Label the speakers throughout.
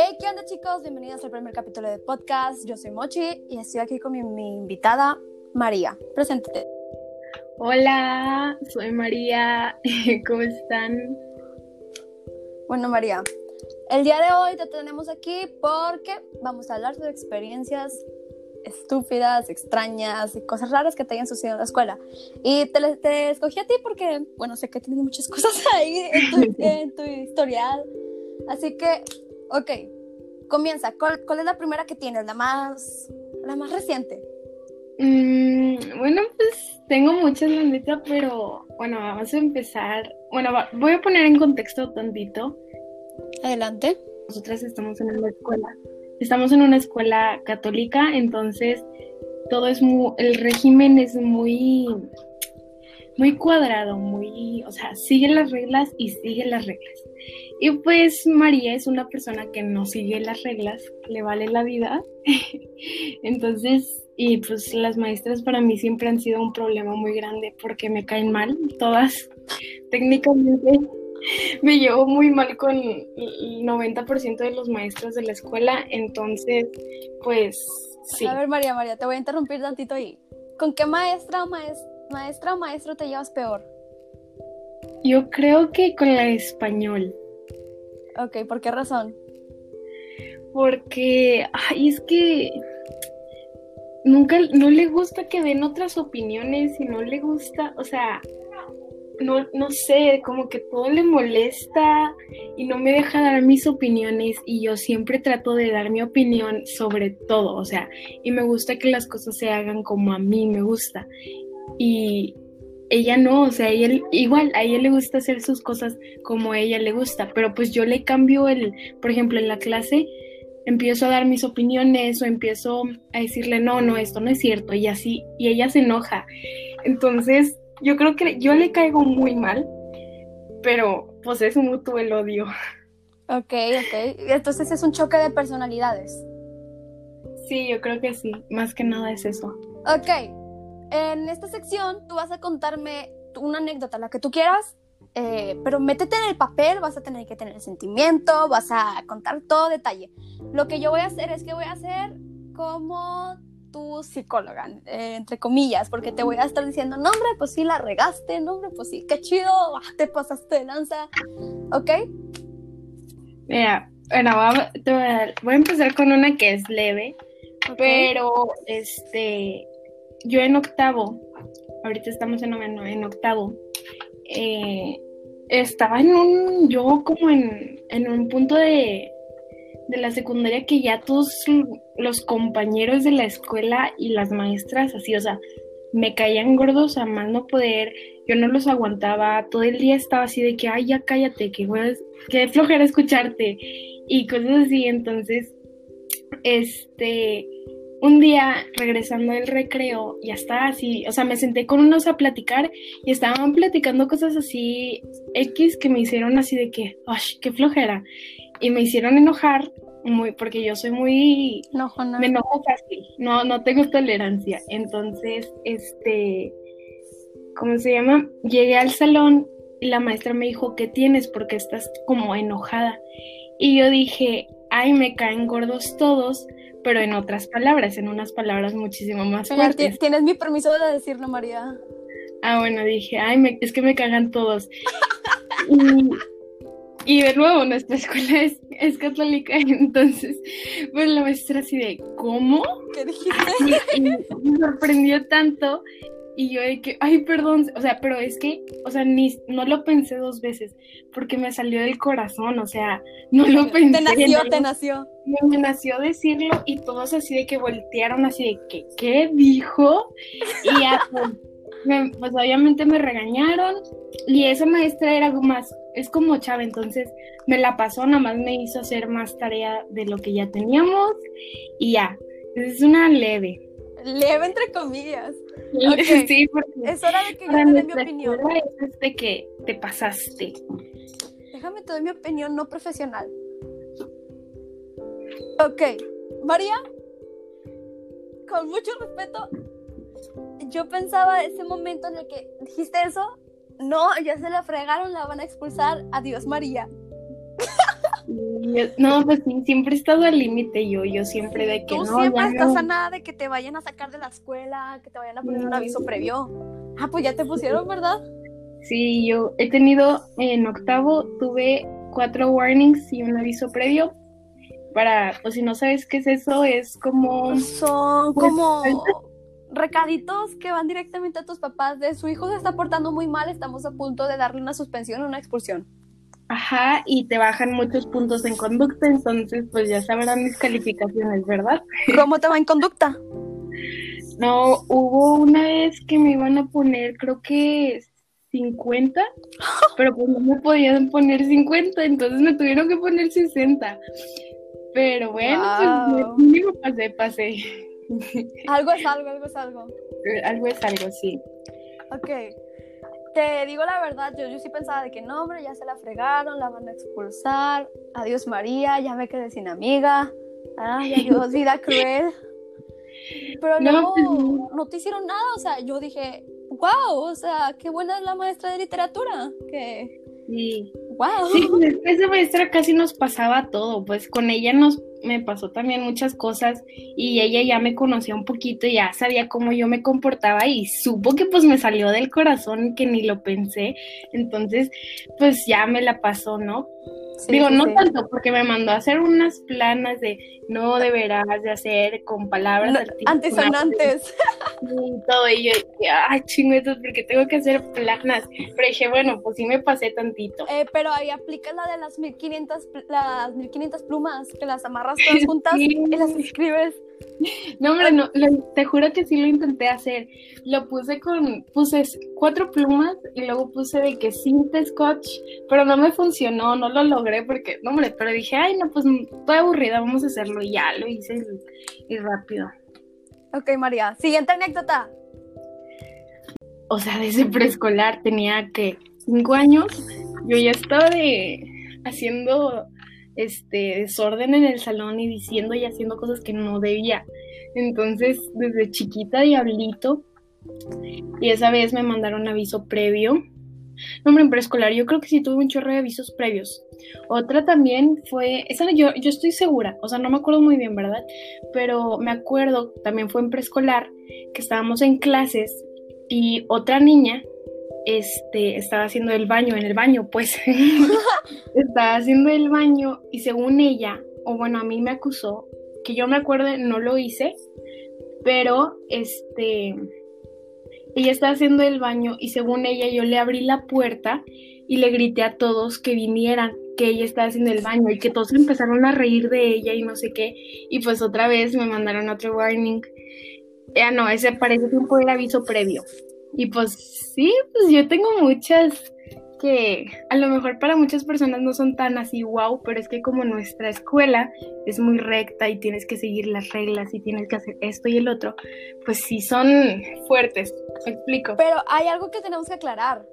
Speaker 1: Hey, ¿qué onda chicos? Bienvenidos al primer capítulo de podcast. Yo soy Mochi y estoy aquí con mi, mi invitada María. Preséntate.
Speaker 2: Hola, soy María. ¿Cómo están?
Speaker 1: Bueno, María, el día de hoy te tenemos aquí porque vamos a hablar sobre experiencias estúpidas, extrañas y cosas raras que te hayan sucedido en la escuela. Y te, te escogí a ti porque, bueno, sé que tienes muchas cosas ahí en tu, en tu historial. Así que, ok, comienza. ¿Cuál, ¿Cuál, es la primera que tienes? La más, la más reciente.
Speaker 2: Mm, bueno, pues tengo muchas, la pero bueno, vamos a empezar. Bueno, va, voy a poner en contexto tantito.
Speaker 1: Adelante.
Speaker 2: Nosotras estamos en una escuela. Estamos en una escuela católica, entonces todo es muy, el régimen es muy, muy cuadrado, muy, o sea, sigue las reglas y sigue las reglas. Y pues María es una persona que no sigue las reglas, le vale la vida. Entonces, y pues las maestras para mí siempre han sido un problema muy grande porque me caen mal todas. Técnicamente me llevo muy mal con el 90% de los maestros de la escuela, entonces, pues sí.
Speaker 1: A ver, María, María, te voy a interrumpir tantito ahí. ¿Con qué maestra o, maestra o maestro te llevas peor?
Speaker 2: Yo creo que con la español.
Speaker 1: Ok, ¿por qué razón?
Speaker 2: Porque, ay, es que nunca, no le gusta que den otras opiniones y no le gusta, o sea, no, no sé, como que todo le molesta y no me deja dar mis opiniones y yo siempre trato de dar mi opinión sobre todo, o sea, y me gusta que las cosas se hagan como a mí me gusta. Y ella no, o sea, ella, igual a ella le gusta hacer sus cosas como a ella le gusta, pero pues yo le cambio el, por ejemplo, en la clase empiezo a dar mis opiniones o empiezo a decirle, no, no, esto no es cierto, y así, y ella se enoja. Entonces, yo creo que yo le caigo muy mal, pero pues es mutuo el odio.
Speaker 1: Ok, ok. Entonces es un choque de personalidades.
Speaker 2: Sí, yo creo que sí. Más que nada es eso.
Speaker 1: Ok. En esta sección tú vas a contarme una anécdota, la que tú quieras, eh, pero métete en el papel, vas a tener que tener sentimiento, vas a contar todo detalle. Lo que yo voy a hacer es que voy a hacer como tu psicóloga, eh, entre comillas, porque te voy a estar diciendo, no hombre, pues sí la regaste, no hombre, pues sí, qué chido, te pasaste de lanza, ¿ok?
Speaker 2: Mira, bueno, voy a, empezar con una que es leve, pero este, yo en octavo, ahorita estamos en noveno, en octavo, eh, estaba en un, yo como en, en un punto de de la secundaria que ya todos los compañeros de la escuela y las maestras así, o sea, me caían gordos a más no poder, yo no los aguantaba, todo el día estaba así de que, ay, ya cállate, que, que flojera escucharte y cosas así, entonces, este, un día regresando del recreo, ya estaba así, o sea, me senté con unos a platicar y estaban platicando cosas así X que me hicieron así de que, ay, qué flojera y me hicieron enojar muy porque yo soy muy
Speaker 1: no,
Speaker 2: me enojo fácil, no no tengo tolerancia. Entonces, este ¿cómo se llama? Llegué al salón y la maestra me dijo, "¿Qué tienes? porque estás como enojada?" Y yo dije, "Ay, me caen gordos todos." Pero en otras palabras, en unas palabras muchísimo más fuertes.
Speaker 1: Tienes mi permiso de decirlo, María.
Speaker 2: Ah, bueno, dije, ay, me, es que me cagan todos. y, y de nuevo, nuestra escuela es, es, católica, entonces, pues la maestra así de, ¿cómo?
Speaker 1: ¿Qué dijiste?
Speaker 2: Y, me sorprendió tanto, y yo de que, ay, perdón, o sea, pero es que, o sea, ni, no lo pensé dos veces, porque me salió del corazón, o sea, no lo pensé.
Speaker 1: Te nació, te nació.
Speaker 2: Me, nació decirlo, y todos así de que voltearon, así de que, ¿qué dijo? Y ya, pues, pues obviamente me regañaron, y esa maestra era más es como Chava, entonces me la pasó, nada más me hizo hacer más tarea de lo que ya teníamos y ya. Es una leve.
Speaker 1: Leve entre comillas.
Speaker 2: Sí, porque
Speaker 1: es hora de que yo te dé mi opinión.
Speaker 2: Es de que te pasaste.
Speaker 1: Déjame te doy mi opinión no profesional. Ok, María, con mucho respeto, yo pensaba ese momento en el que dijiste eso no, ya se la fregaron, la van a expulsar. Adiós, María.
Speaker 2: no, pues siempre he estado al límite yo, yo siempre de que
Speaker 1: Tú
Speaker 2: no.
Speaker 1: siempre
Speaker 2: ya
Speaker 1: estás
Speaker 2: no.
Speaker 1: a nada de que te vayan a sacar de la escuela, que te vayan a poner un aviso previo. Ah, pues ya te pusieron, ¿verdad?
Speaker 2: Sí, yo he tenido en octavo, tuve cuatro warnings y un aviso previo. Para, pues si no sabes qué es eso, es como.
Speaker 1: Son
Speaker 2: Pues,
Speaker 1: como recaditos que van directamente a tus papás de su hijo se está portando muy mal, estamos a punto de darle una suspensión o una expulsión.
Speaker 2: Ajá, y te bajan muchos puntos en conducta, entonces pues ya sabrán mis calificaciones, ¿verdad?
Speaker 1: ¿Cómo te va en conducta?
Speaker 2: No, hubo una vez que me iban a poner, creo que 50, pero pues no me podían poner 50, entonces me tuvieron que poner 60. Pero bueno,
Speaker 1: Wow.
Speaker 2: pues mínimo pasé, pasé.
Speaker 1: Algo es algo, algo es algo.
Speaker 2: Algo es algo, sí.
Speaker 1: Ok. Te digo la verdad, yo, yo sí pensaba de que no, hombre, ya se la fregaron, la van a expulsar. Adiós María, ya me quedé sin amiga. Ay, adiós vida cruel. Pero
Speaker 2: No, pues, no.
Speaker 1: no te hicieron nada, o sea, yo dije, wow, o sea, qué buena es la maestra de literatura. Que,
Speaker 2: Sí.
Speaker 1: Wow.
Speaker 2: Sí, esa maestra casi nos pasaba todo, pues con ella nos me pasó también muchas cosas y ella ya me conocía un poquito, ya sabía cómo yo me comportaba y supo que pues me salió del corazón que ni lo pensé, entonces pues ya me la pasó, ¿no?
Speaker 1: Sí,
Speaker 2: Digo,
Speaker 1: sí,
Speaker 2: no
Speaker 1: sí.
Speaker 2: tanto, porque me mandó a hacer unas planas de no deberás de hacer con palabras
Speaker 1: No, antisonantes.
Speaker 2: y todo, y yo, dije, ay, chinguetos, porque tengo que hacer planas, pero dije, bueno, pues sí me pasé tantito.
Speaker 1: Eh, pero ahí aplica la de las 1500, pl- las 1500 plumas, que las amarras todas juntas y las escribes.
Speaker 2: No, hombre, no, lo- te juro que sí lo intenté hacer. Lo puse con, puse cuatro plumas y luego puse de que cinta scotch, pero no me funcionó, no lo logré porque, no, hombre, pero dije, ay, no, pues estoy aburrida, vamos a hacerlo y ya lo hice y, y rápido.
Speaker 1: Ok, María. Siguiente anécdota.
Speaker 2: O sea, desde preescolar tenía que cinco años, yo ya estaba de haciendo este desorden en el salón y diciendo y haciendo cosas que no debía. Entonces, desde chiquita, diablito, y esa vez me mandaron aviso previo. No, hombre, en preescolar, yo creo que sí tuve un chorro de avisos previos. Otra también fue, esa yo, yo estoy segura, o sea, no me acuerdo muy bien, ¿verdad? Pero me acuerdo, también fue en preescolar, que estábamos en clases y otra niña este, estaba haciendo el baño, en el baño, pues, estaba haciendo el baño y según ella, o bueno, a mí me acusó, que yo me acuerdo, no lo hice, pero este, ella estaba haciendo el baño y según ella yo le abrí la puerta y le grité a todos que vinieran, que ella estaba haciendo el baño y que todos empezaron a reír de ella y no sé qué, y pues otra vez me mandaron otro warning. Ya no, ese para ese tiempo era aviso previo. Y pues sí, pues yo tengo muchas que a lo mejor para muchas personas no son tan así wow, pero es que como nuestra escuela es muy recta y tienes que seguir las reglas y tienes que hacer esto y el otro, pues sí son fuertes, me explico.
Speaker 1: Pero hay algo que tenemos que aclarar.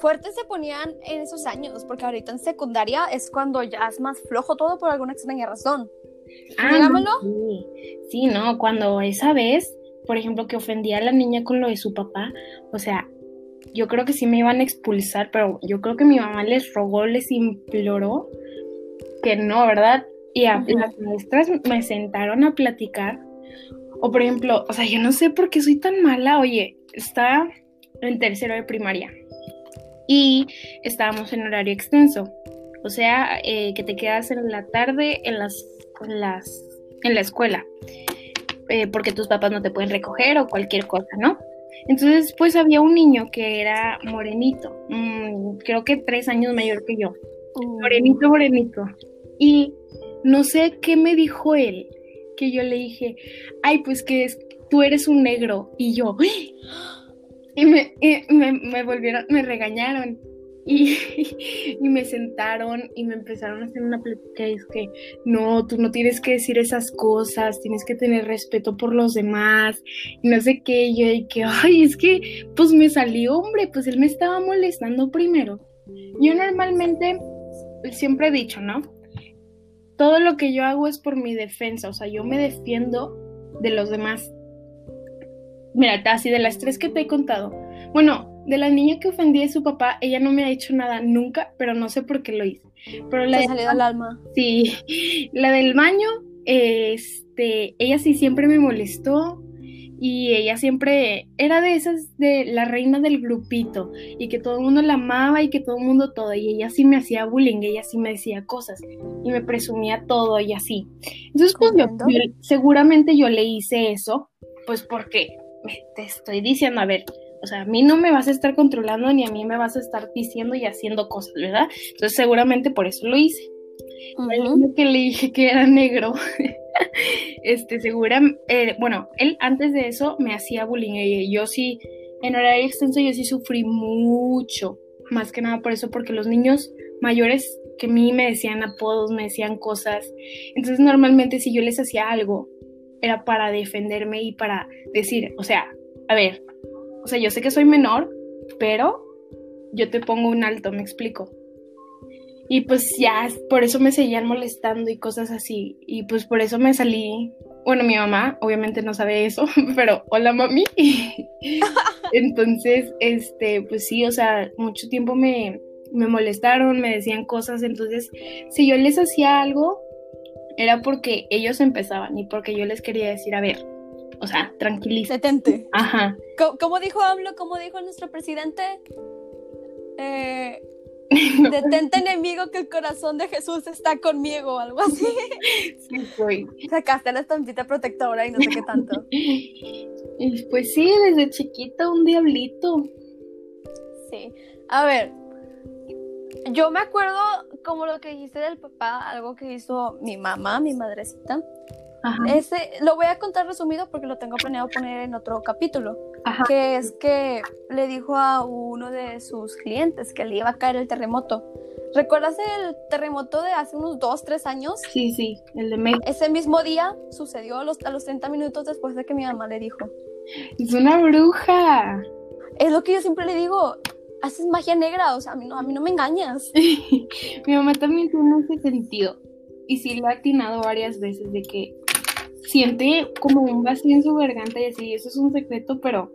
Speaker 1: Fuertes se ponían en esos años, porque ahorita en secundaria es cuando ya es más flojo todo por alguna extraña razón.
Speaker 2: Ah, no, sí. sí, no, cuando esa vez, por ejemplo, que ofendía a la niña con lo de su papá, o sea, yo creo que sí me iban a expulsar, pero yo creo que mi mamá les rogó, les imploró que no, ¿verdad? Y a, las maestras me sentaron a platicar. O por ejemplo, o sea, yo no sé por qué soy tan mala. Oye, está en tercero de primaria y estábamos en horario extenso. O sea, eh, que te quedas en la tarde en las, en las, en la escuela, eh, porque tus papás no te pueden recoger o cualquier cosa, ¿no? Entonces, pues había un niño que era morenito, mm, creo que tres años mayor que yo, morenito, morenito. Y no sé qué me dijo él, que yo le dije, ay, pues que es, tú eres un negro. Y yo, y me, y me, me volvieron, me regañaron. Y, me sentaron y me empezaron a hacer una plática y es que no, tú no tienes que decir esas cosas, tienes que tener respeto por los demás y no sé qué, y yo y que, ay, es que pues me salió hombre, pues él me estaba molestando primero. Yo normalmente siempre he dicho, ¿no? Todo lo que yo hago es por mi defensa, o sea, yo me defiendo de los demás. Mira, así de las tres que te he contado. Bueno, de la niña que ofendí a su papá, ella no me ha hecho nada nunca, pero no sé por qué lo hice. Pero la
Speaker 1: Te
Speaker 2: de-
Speaker 1: salió al alma.
Speaker 2: Sí, la del baño, este, ella sí siempre me molestó y ella siempre era de esas de la reina del grupito y que todo el mundo la amaba y que todo el mundo todo y ella sí me hacía bullying, ella sí me decía cosas y me presumía todo y así. Entonces, pues yo- seguramente yo le hice eso, pues porque te estoy diciendo, a ver, o sea, a mí no me vas a estar controlando ni a mí me vas a estar diciendo y haciendo cosas, ¿verdad? Entonces seguramente por eso lo hice. El
Speaker 1: Ujú.
Speaker 2: niño que le dije que era negro, este, segura, eh, bueno, él antes de eso me hacía bullying y yo sí, en horario extenso yo sí sufrí mucho, más que nada por eso, porque los niños mayores que a mí me decían apodos, me decían cosas, entonces normalmente si yo les hacía algo, era para defenderme y para decir, o sea, a ver, o sea, yo sé que soy menor, pero yo te pongo un alto, me explico. Y pues ya, por eso me seguían molestando y cosas así. Y pues por eso me salí. Bueno, mi mamá obviamente no sabe eso, pero hola mami. entonces, este, pues sí, o sea, mucho tiempo me, me molestaron, me decían cosas. Entonces, si yo les hacía algo, era porque ellos empezaban y porque yo les quería decir, a ver, o sea, tranquiliza.
Speaker 1: Detente.
Speaker 2: Ajá.
Speaker 1: Co- ¿Cómo dijo AMLO? ¿Cómo dijo nuestro presidente? Eh, detente enemigo que el corazón de Jesús está conmigo o algo así.
Speaker 2: Sí, soy.
Speaker 1: Sacaste la estampita protectora y no sé qué tanto.
Speaker 2: Pues sí, desde chiquita un diablito.
Speaker 1: Sí. A ver, yo me acuerdo como lo que dijiste del papá, algo que hizo mi mamá, mi madrecita.
Speaker 2: Ajá.
Speaker 1: Ese lo voy a contar resumido porque lo tengo planeado poner en otro capítulo.
Speaker 2: Ajá.
Speaker 1: Que es que le dijo a uno de sus clientes que le iba a caer el terremoto. ¿Recuerdas el terremoto de hace unos 2, 3 años?
Speaker 2: Sí, sí, el de México.
Speaker 1: Ese mismo día sucedió a los, a los 30 minutos después de que mi mamá le dijo.
Speaker 2: Es una bruja.
Speaker 1: Es lo que yo siempre le digo, haces magia negra, o sea, a mí no, a mí no me engañas.
Speaker 2: Mi mamá también tiene ese sentido. Y sí lo ha atinado varias veces de que siente como un vacío en su garganta y así, eso es un secreto, pero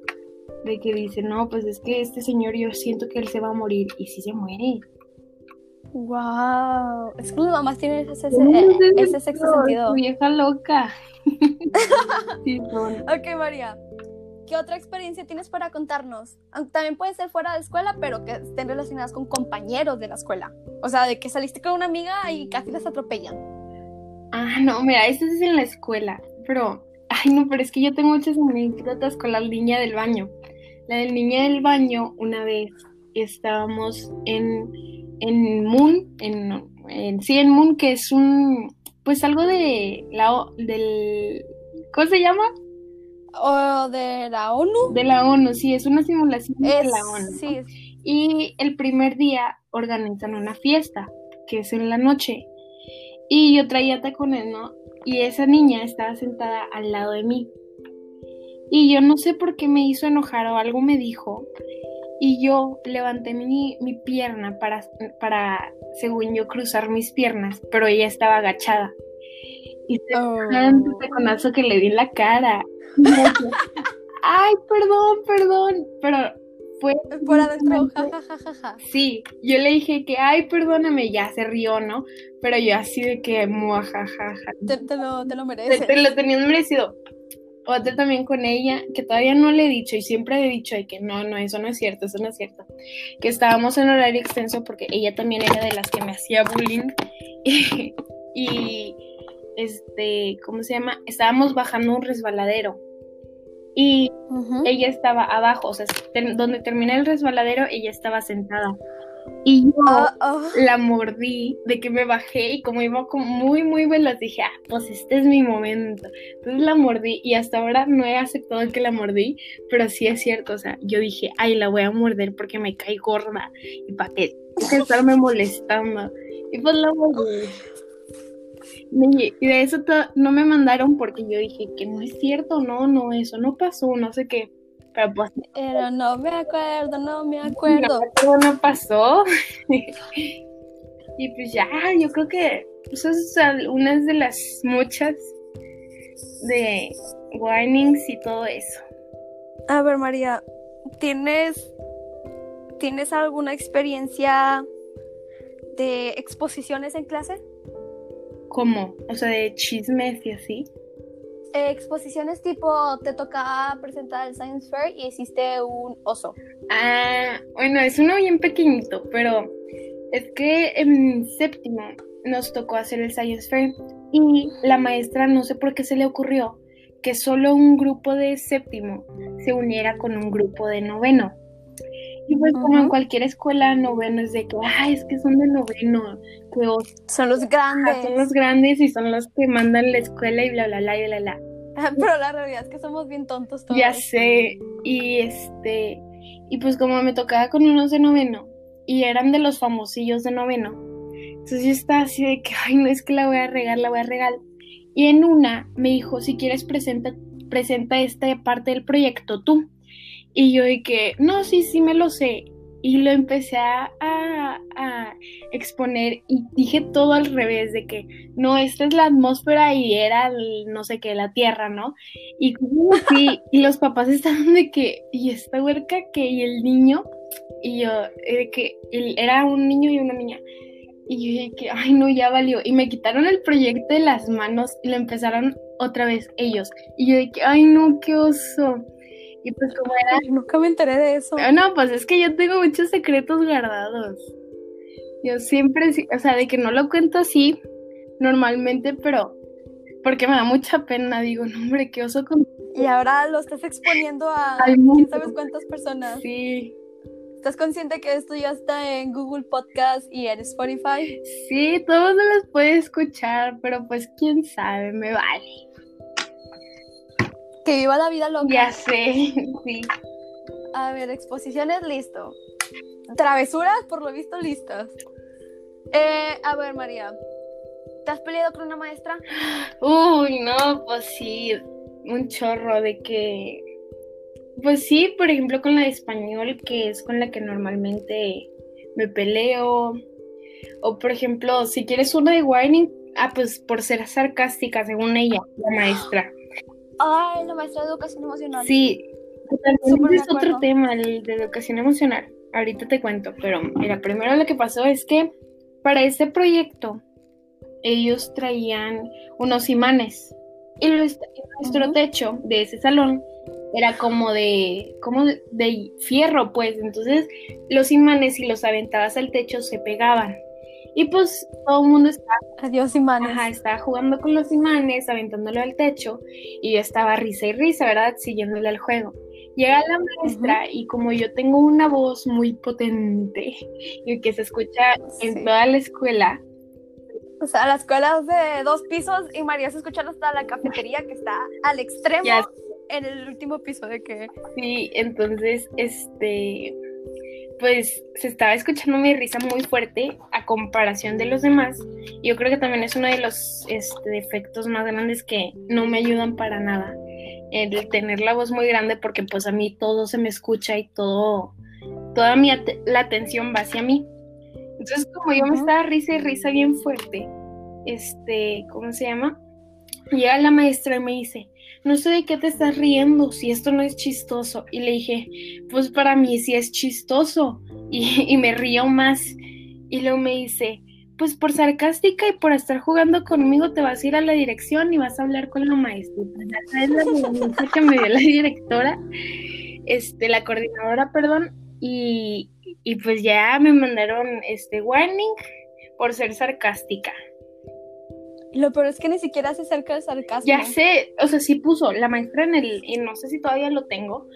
Speaker 2: de que dice, no, pues es que este señor yo siento que él se va a morir y sí se muere.
Speaker 1: Wow, es que las mamás tienen ese, eh,
Speaker 2: ese
Speaker 1: ese sexto sentido.
Speaker 2: vieja loca. sí.
Speaker 1: Ok, María, ¿qué otra experiencia tienes para contarnos? También puede ser fuera de escuela, pero que estén relacionadas con compañeros de la escuela. O sea, de que saliste con una amiga y casi las atropellan.
Speaker 2: Ah, no, mira, esto es en la escuela, pero, ay, no, pero es que yo tengo muchas anécdotas con la niña del baño. La del niña del baño, una vez estábamos en, en Moon, en, en, sí, en Moon, que es un, pues algo de la, del, ¿cómo se llama?
Speaker 1: O de la ONU.
Speaker 2: De la ONU, sí, es una simulación de la ONU. Y el primer día organizan una fiesta, que es en la noche. Y yo traía tacones, ¿no? Y esa niña estaba sentada al lado de mí. Y yo no sé por qué me hizo enojar o algo me dijo. Y yo levanté mi, mi pierna para, para, según yo, cruzar mis piernas, pero ella estaba agachada. Y se
Speaker 1: Oh.
Speaker 2: tanto taconazo que le di en la cara. Ay, perdón, perdón. Pero
Speaker 1: por adentro, ja, ja, ja, ja, ja.
Speaker 2: Sí, yo le dije que, ay, perdóname, ya se rió, ¿no? Pero yo así de que, muajajaja.
Speaker 1: Te, te lo, te lo mereces.
Speaker 2: te lo tenías merecido. Otra también con ella, que todavía no le he dicho y siempre he dicho de que no, no, eso no es cierto, eso no es cierto. Que estábamos en horario extenso porque ella también era de las que me hacía bullying. Y, este, ¿cómo se llama? Estábamos bajando un resbaladero. Y ella estaba abajo, o sea, ter- donde termina el resbaladero, ella estaba sentada. Y yo
Speaker 1: Ah, ah.
Speaker 2: la mordí de que me bajé y como iba como muy, muy veloz, dije, ah, pues este es mi momento. Entonces la mordí y hasta ahora no he aceptado que la mordí, pero sí es cierto, o sea, yo dije, ay, la voy a morder porque me cae gorda y para qué estarme molestando. Y pues la mordí. Y de eso no me mandaron porque yo dije que no es cierto, no, no, eso no pasó, no sé qué. Pero pues
Speaker 1: Pero no me acuerdo, no me acuerdo.
Speaker 2: no, no pasó. y pues ya, yo creo que eso es algunas de las muchas de warnings y todo eso.
Speaker 1: A ver, María, ¿tienes ¿tienes alguna experiencia de exposiciones en clase?
Speaker 2: ¿Cómo? O sea, de chismes y así.
Speaker 1: Eh, exposiciones tipo, te tocaba presentar el Science Fair y hiciste un oso.
Speaker 2: Ah, bueno, es uno bien pequeñito, pero es que en séptimo nos tocó hacer el Science Fair y la maestra no sé por qué se le ocurrió que solo un grupo de séptimo se uniera con un grupo de noveno. Y pues como en cualquier escuela noveno es de que, ay, es que son de noveno, que
Speaker 1: son los grandes.
Speaker 2: son los grandes y son los que mandan la escuela y bla, bla, bla, y bla, bla.
Speaker 1: Pero la realidad es que somos bien tontos todos.
Speaker 2: Ya sé, y este, y pues como me tocaba con unos de noveno, y eran de los famosillos de noveno, entonces yo estaba así de que, ay, no es que la voy a regar, la voy a regar. Y en una me dijo, si quieres presenta, presenta esta parte del proyecto tú. Y yo dije, no, sí, sí me lo sé. Y lo empecé a, a, exponer y dije todo al revés, de que no, esta es la atmósfera y era no sé qué, la tierra, ¿no? Y sí, y los papás estaban de que, ¿y esta huerca qué? Y el niño, y yo, de que era un niño y una niña. Y yo dije que, ay, no, ya valió. Y me quitaron el proyecto de las manos y lo empezaron otra vez ellos. Y yo dije, ay, no, qué oso. Y pues como era...
Speaker 1: nunca me enteré de eso.
Speaker 2: Ah, no, pues es que yo tengo muchos secretos guardados. Yo siempre, o sea, de que no lo cuento así normalmente, pero porque me da mucha pena, digo, no, hombre, qué oso con...
Speaker 1: Y ahora lo estás exponiendo a quién sabes cuántas personas.
Speaker 2: Sí.
Speaker 1: ¿Estás consciente que esto ya está en Google Podcast y en Spotify?
Speaker 2: Sí, todos los puede escuchar, pero pues quién sabe, me vale.
Speaker 1: Que viva la vida loca.
Speaker 2: Ya sé, sí.
Speaker 1: A ver, exposiciones, listo. Travesuras, por lo visto, listas. Eh, a ver, María, ¿te has peleado con una maestra?
Speaker 2: Uy, no, pues sí, un chorro de que pues sí, por ejemplo con la de español, que es con la que normalmente me peleo. O por ejemplo, si quieres una de whining, ah, pues por ser sarcástica, según ella, la maestra.
Speaker 1: Ay, la maestra de educación emocional.
Speaker 2: Sí, también es otro tema, el de educación emocional. Ahorita te cuento, pero mira, primero lo que pasó es que para este proyecto ellos traían unos imanes y nuestro techo de ese salón era como de, como de, fierro, pues. Entonces los imanes, si los aventabas al techo, se pegaban. Y pues todo el mundo estaba.
Speaker 1: Adiós, imanes.
Speaker 2: Ajá, estaba jugando con los imanes, aventándolo al techo. Y yo estaba risa y risa, ¿verdad? Siguiéndole al juego. Llega la maestra y como yo tengo una voz muy potente y que se escucha en toda la escuela.
Speaker 1: O sea, la escuela es de dos pisos y María se escucha hasta la cafetería que está al extremo en el último episodio que...
Speaker 2: Sí, entonces, este, pues se estaba escuchando mi risa muy fuerte a comparación de los demás. Yo creo que también es uno de los este, defectos más grandes que no me ayudan para nada. El tener la voz muy grande porque pues a mí todo se me escucha y todo, toda mi la atención va hacia mí. Entonces como yo me estaba risa y risa bien fuerte, este, ¿cómo se llama? Llega la maestra y me dice, no sé de qué te estás riendo, si esto no es chistoso. Y le dije, pues para mí sí es chistoso. Y, me río más. Y luego me dice, pues por sarcástica y por estar jugando conmigo te vas a ir a la dirección y vas a hablar con la maestra. Esa es la que me dio la directora, este, la coordinadora, perdón, y, y pues ya me mandaron este warning por ser sarcástica.
Speaker 1: Lo peor es que ni siquiera se acerca el sarcasmo.
Speaker 2: Ya sé, o sea, sí puso la maestra en el, y no sé si todavía lo tengo,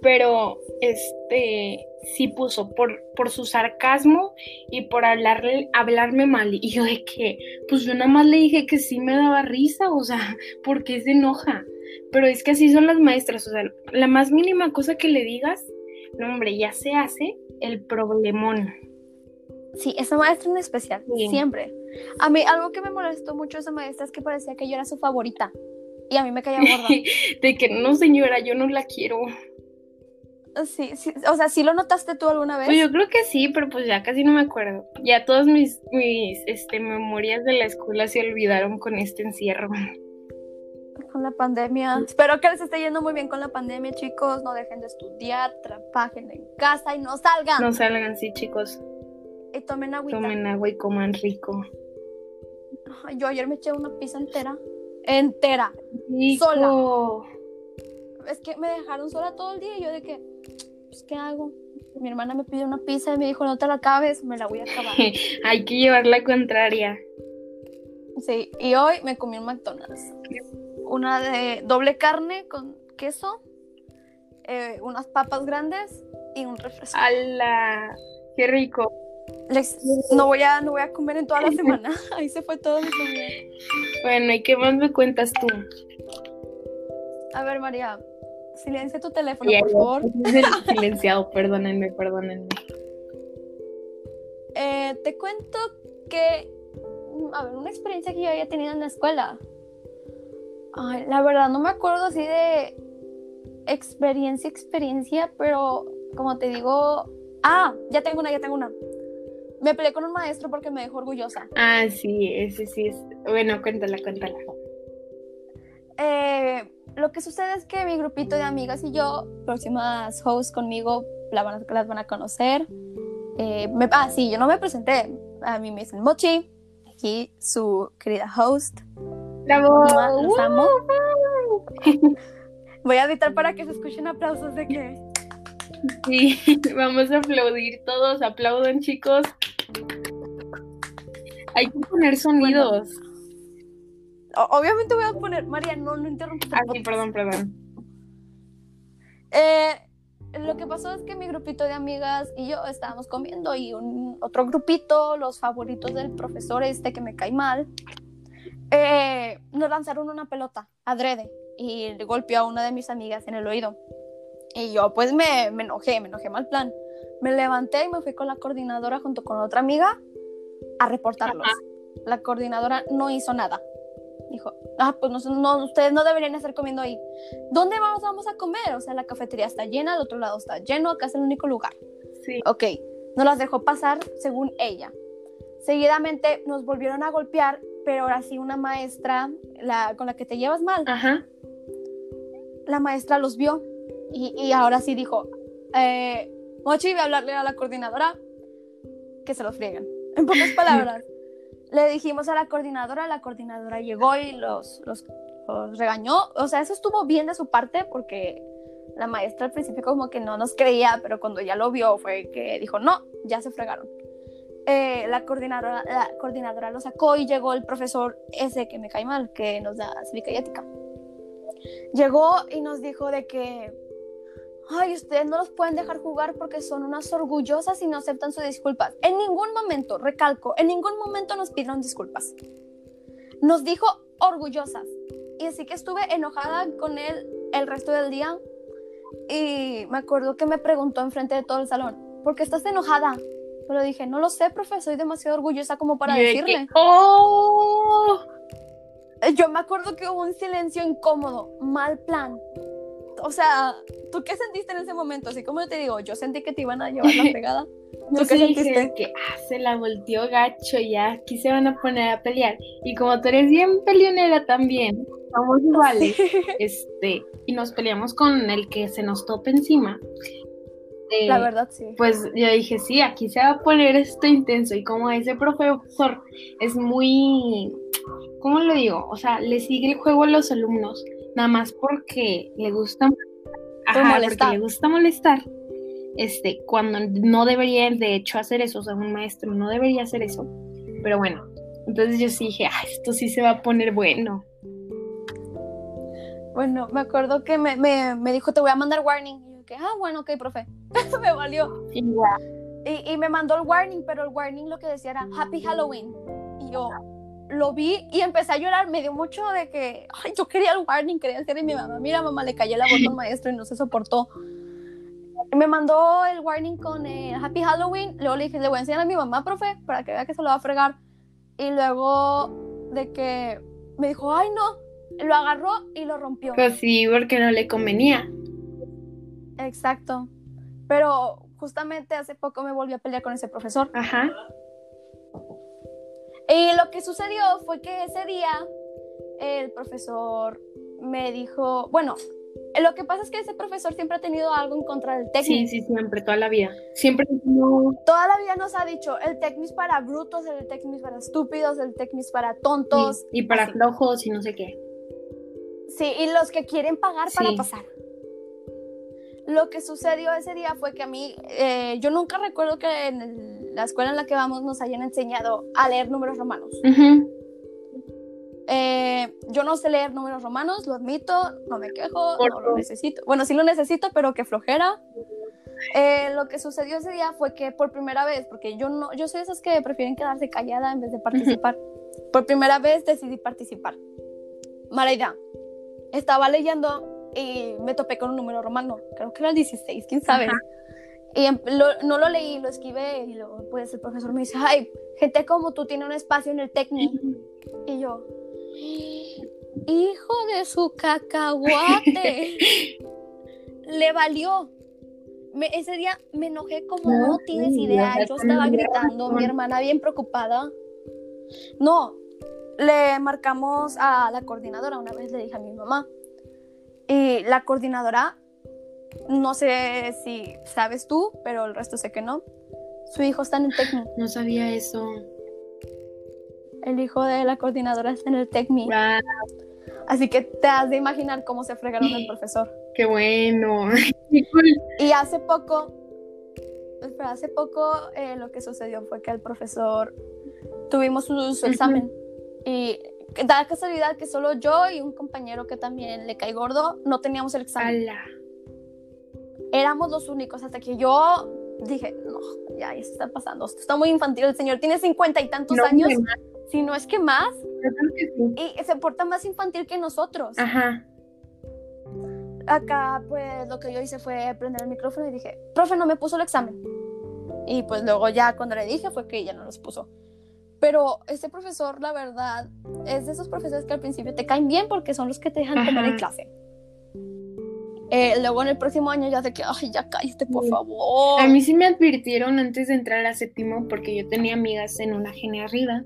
Speaker 2: pero este sí puso por, por su sarcasmo y por hablarle, hablarme mal. Y yo de que, pues yo nada más le dije que sí me daba risa, o sea, porque se enoja. Pero es que así son las maestras, o sea, la más mínima cosa que le digas, no hombre, ya se hace el problemón.
Speaker 1: Sí, esa maestra en especial, siempre. A mí algo que me molestó mucho esa maestra es que parecía que yo era su favorita y a mí me caía gorda.
Speaker 2: de que no, señora, yo no la quiero.
Speaker 1: Sí, sí, o sea, ¿sí lo notaste tú alguna vez?
Speaker 2: Pues yo creo que sí, pero pues ya casi no me acuerdo. Ya todas mis, mis este, memorias de la escuela se olvidaron con este encierro.
Speaker 1: Con la pandemia. Espero que les esté yendo muy bien con la pandemia, chicos. No dejen de estudiar, trabajen en casa y no salgan.
Speaker 2: No salgan, sí, chicos.
Speaker 1: Y tomen agüita.
Speaker 2: Tomen agua y coman rico.
Speaker 1: Yo ayer me eché una pizza entera. Entera.
Speaker 2: Rico.
Speaker 1: Sola. Es que me dejaron sola todo el día y yo de que, pues, ¿qué hago? Mi hermana me pidió una pizza y me dijo, no te la acabes, me la voy a acabar.
Speaker 2: Hay que llevar la contraria.
Speaker 1: Sí, y hoy me comí un McDonald's. Una de doble carne con queso, eh, unas papas grandes y un refresco.
Speaker 2: ¡Hala! ¡Qué rico!
Speaker 1: Les- no, voy a, no voy a comer en toda la semana. Ahí se fue todo mi comida.
Speaker 2: Bueno, ¿y qué más me cuentas tú?
Speaker 1: A ver, María, silencia tu teléfono, por favor.
Speaker 2: Silenciado, perdónenme, perdónenme.
Speaker 1: Eh, te cuento que, mm, a ver, una experiencia que yo había tenido en la escuela. Ay, la verdad, no me acuerdo así de experiencia, experiencia, pero como te digo, ah, ya tengo una, ya tengo una. Me peleé con un maestro porque me dejó orgullosa.
Speaker 2: Ah, sí, ese sí es. Bueno, cuéntala, cuéntala.
Speaker 1: Eh, lo que sucede es que mi grupito de amigas y yo, próximas hosts conmigo, la van a- las van a conocer. Eh, me- ah, sí, yo no me presenté. A mí me dicen Mochi, aquí su querida host.
Speaker 2: ¡Bravo!
Speaker 1: Mua, Los amo. Voy a editar para que se escuchen aplausos de que.
Speaker 2: Sí, vamos a aplaudir todos. Aplaudan, chicos. Hay que poner sonidos.
Speaker 1: O- obviamente voy a poner. María, no, no interrumpas.
Speaker 2: Ah, sí, perdón, perdón.
Speaker 1: Eh, lo que pasó es que mi grupito de amigas y yo estábamos comiendo y un otro grupito, los favoritos del profesor este que me cae mal, eh, nos lanzaron una pelota adrede y le golpeó a una de mis amigas en el oído. Y yo pues me, me enojé, me enojé mal plan. Me levanté y me fui con la coordinadora junto con otra amiga a reportarlos. La coordinadora no hizo nada. Dijo, ah, pues no, no, ustedes no deberían estar comiendo ahí. ¿Dónde vamos, vamos a comer? O sea, la cafetería está llena, al otro lado está lleno, acá es el único lugar.
Speaker 2: Sí.
Speaker 1: Ok, no las dejó pasar según ella. Seguidamente nos volvieron a golpear, pero ahora sí una maestra, la con la que te llevas mal,
Speaker 2: Ajá.
Speaker 1: la maestra los vio y, y ahora sí dijo, eh, Mochi, voy a hablarle a la coordinadora que se los frieguen. En pocas palabras, le dijimos a la coordinadora, la coordinadora llegó y los, los, los regañó. O sea, eso estuvo bien de su parte porque la maestra al principio como que no nos creía, pero cuando ya lo vio fue que dijo, no, ya se fregaron. Eh, la, coordinadora, la coordinadora lo sacó y llegó el profesor ese que me cae mal, que nos da cívica y ética. Llegó y nos dijo de que, ay, ustedes no los pueden dejar jugar porque son unas orgullosas y no aceptan sus disculpas. En ningún momento, recalco, en ningún momento nos pidieron disculpas. Nos dijo orgullosas. Y así que estuve enojada con él el resto del día. Y me acuerdo que me preguntó enfrente de todo el salón, ¿por qué estás enojada? Pero dije, no lo sé, profe, soy demasiado orgullosa como para
Speaker 2: Y
Speaker 1: decirle.
Speaker 2: que, ¡Oh!
Speaker 1: Yo me acuerdo que hubo un silencio incómodo, mal plan. O sea, ¿tú qué sentiste en ese momento? Así como yo te digo, yo sentí que te iban a llevar la pegada. ¿Tú qué sentiste?
Speaker 2: que ah, se la volteó gacho ya, aquí se van a poner a pelear. Y como tú eres bien peleonera también, somos iguales, este, y nos peleamos con el que se nos tope encima. eh,
Speaker 1: La verdad, sí.
Speaker 2: Pues yo dije, sí, aquí se va a poner esto intenso. Y como ese profesor es muy, ¿cómo lo digo? O sea, le sigue el juego a los alumnos, nada más porque le gusta, ajá,
Speaker 1: molestar.
Speaker 2: porque le gusta molestar. Este, cuando no debería de hecho hacer eso, o sea, un maestro no debería hacer eso. Pero bueno, entonces yo sí dije, ah, esto sí se va a poner bueno.
Speaker 1: Bueno, me acuerdo que me, me, me dijo, te voy a mandar warning. Y yo que, ah, bueno, ok, profe. me valió.
Speaker 2: Igual.
Speaker 1: Y, y me mandó el warning, pero el warning lo que decía era Happy Halloween. Y yo lo vi y empecé a llorar. Me dio mucho de que, ay, yo quería el warning, quería a mi mamá, mira, mamá, le cayó la voz al maestro y no se soportó. Me mandó el warning con el Happy Halloween. Luego le dije, le voy a enseñar a mi mamá, profe, para que vea que se lo va a fregar. Y luego de que me dijo, ay, no, lo agarró y lo rompió.
Speaker 2: Pues sí, porque no le convenía.
Speaker 1: Exacto. Pero justamente hace poco me volví a pelear con ese profesor.
Speaker 2: Ajá.
Speaker 1: Y lo que sucedió fue que ese día el profesor me dijo, bueno, lo que pasa es que ese profesor siempre ha tenido algo en contra del técnico.
Speaker 2: Sí, sí, siempre, toda la vida. Siempre no...
Speaker 1: Toda la vida nos ha dicho, el técnico es para brutos, el técnico es para estúpidos, el técnico es para tontos.
Speaker 2: Y, para
Speaker 1: así.
Speaker 2: flojos y no sé qué.
Speaker 1: Sí, y los que quieren pagar para pasar. Lo que sucedió ese día fue que a mí, eh, yo nunca recuerdo que en el- la escuela en la que vamos nos hayan enseñado a leer números romanos.
Speaker 2: Ujú.
Speaker 1: Eh, yo no sé leer números romanos, lo admito, no me quejo, no lo necesito. Bueno, sí lo necesito, pero qué flojera. Eh, lo que sucedió ese día fue que por primera vez, porque yo no, yo soy de esas que prefieren quedarse callada en vez de participar. Por primera vez decidí participar. Mala idea. Estaba leyendo y me topé con un número romano, creo que era el 16, quién sabe.
Speaker 2: Ajá.
Speaker 1: Y em- lo- no lo leí, lo esquivé y luego pues el profesor me dice, ay, gente como tú tiene un espacio en el técnico. Y yo, hijo de su cacahuate, le valió. Me- ese día me enojé como
Speaker 2: No,
Speaker 1: no tienes
Speaker 2: sí,
Speaker 1: idea. Yo estaba gritando, mi hermana bien preocupada. No, le marcamos a la coordinadora, una vez le dije a mi mamá. Y la coordinadora, no sé si sabes tú, pero el resto sé que no. Su hijo está en el técnico.
Speaker 2: No sabía eso.
Speaker 1: El hijo de la coordinadora está en el técnico.
Speaker 2: Ah,
Speaker 1: Así que te has de imaginar cómo se fregaron el profesor.
Speaker 2: qué bueno.
Speaker 1: Y hace poco, espera, hace poco eh, lo que sucedió fue que el profesor tuvimos su, examen y da la casualidad que solo yo y un compañero que también le cae gordo no teníamos el examen.
Speaker 2: Ala.
Speaker 1: Éramos los únicos hasta que yo dije, no, ya, ya se está pasando, esto está muy infantil, el señor tiene cincuenta y tantos
Speaker 2: No,
Speaker 1: años, si no es que más,
Speaker 2: que sí.
Speaker 1: y se porta más infantil que nosotros.
Speaker 2: Ajá.
Speaker 1: acá pues lo que yo hice fue prender el micrófono y dije, profe, no me puso el examen. Y pues luego ya cuando le dije fue que ella no los puso. Pero este profesor, la verdad, es de esos profesores que al principio te caen bien porque son los que te dejan comer en
Speaker 2: Ajá.
Speaker 1: clase. Eh, luego en el próximo año ya de que, ay, ya cállate, por favor.
Speaker 2: A mí sí me advirtieron antes de entrar a séptimo porque yo tenía amigas en una genia arriba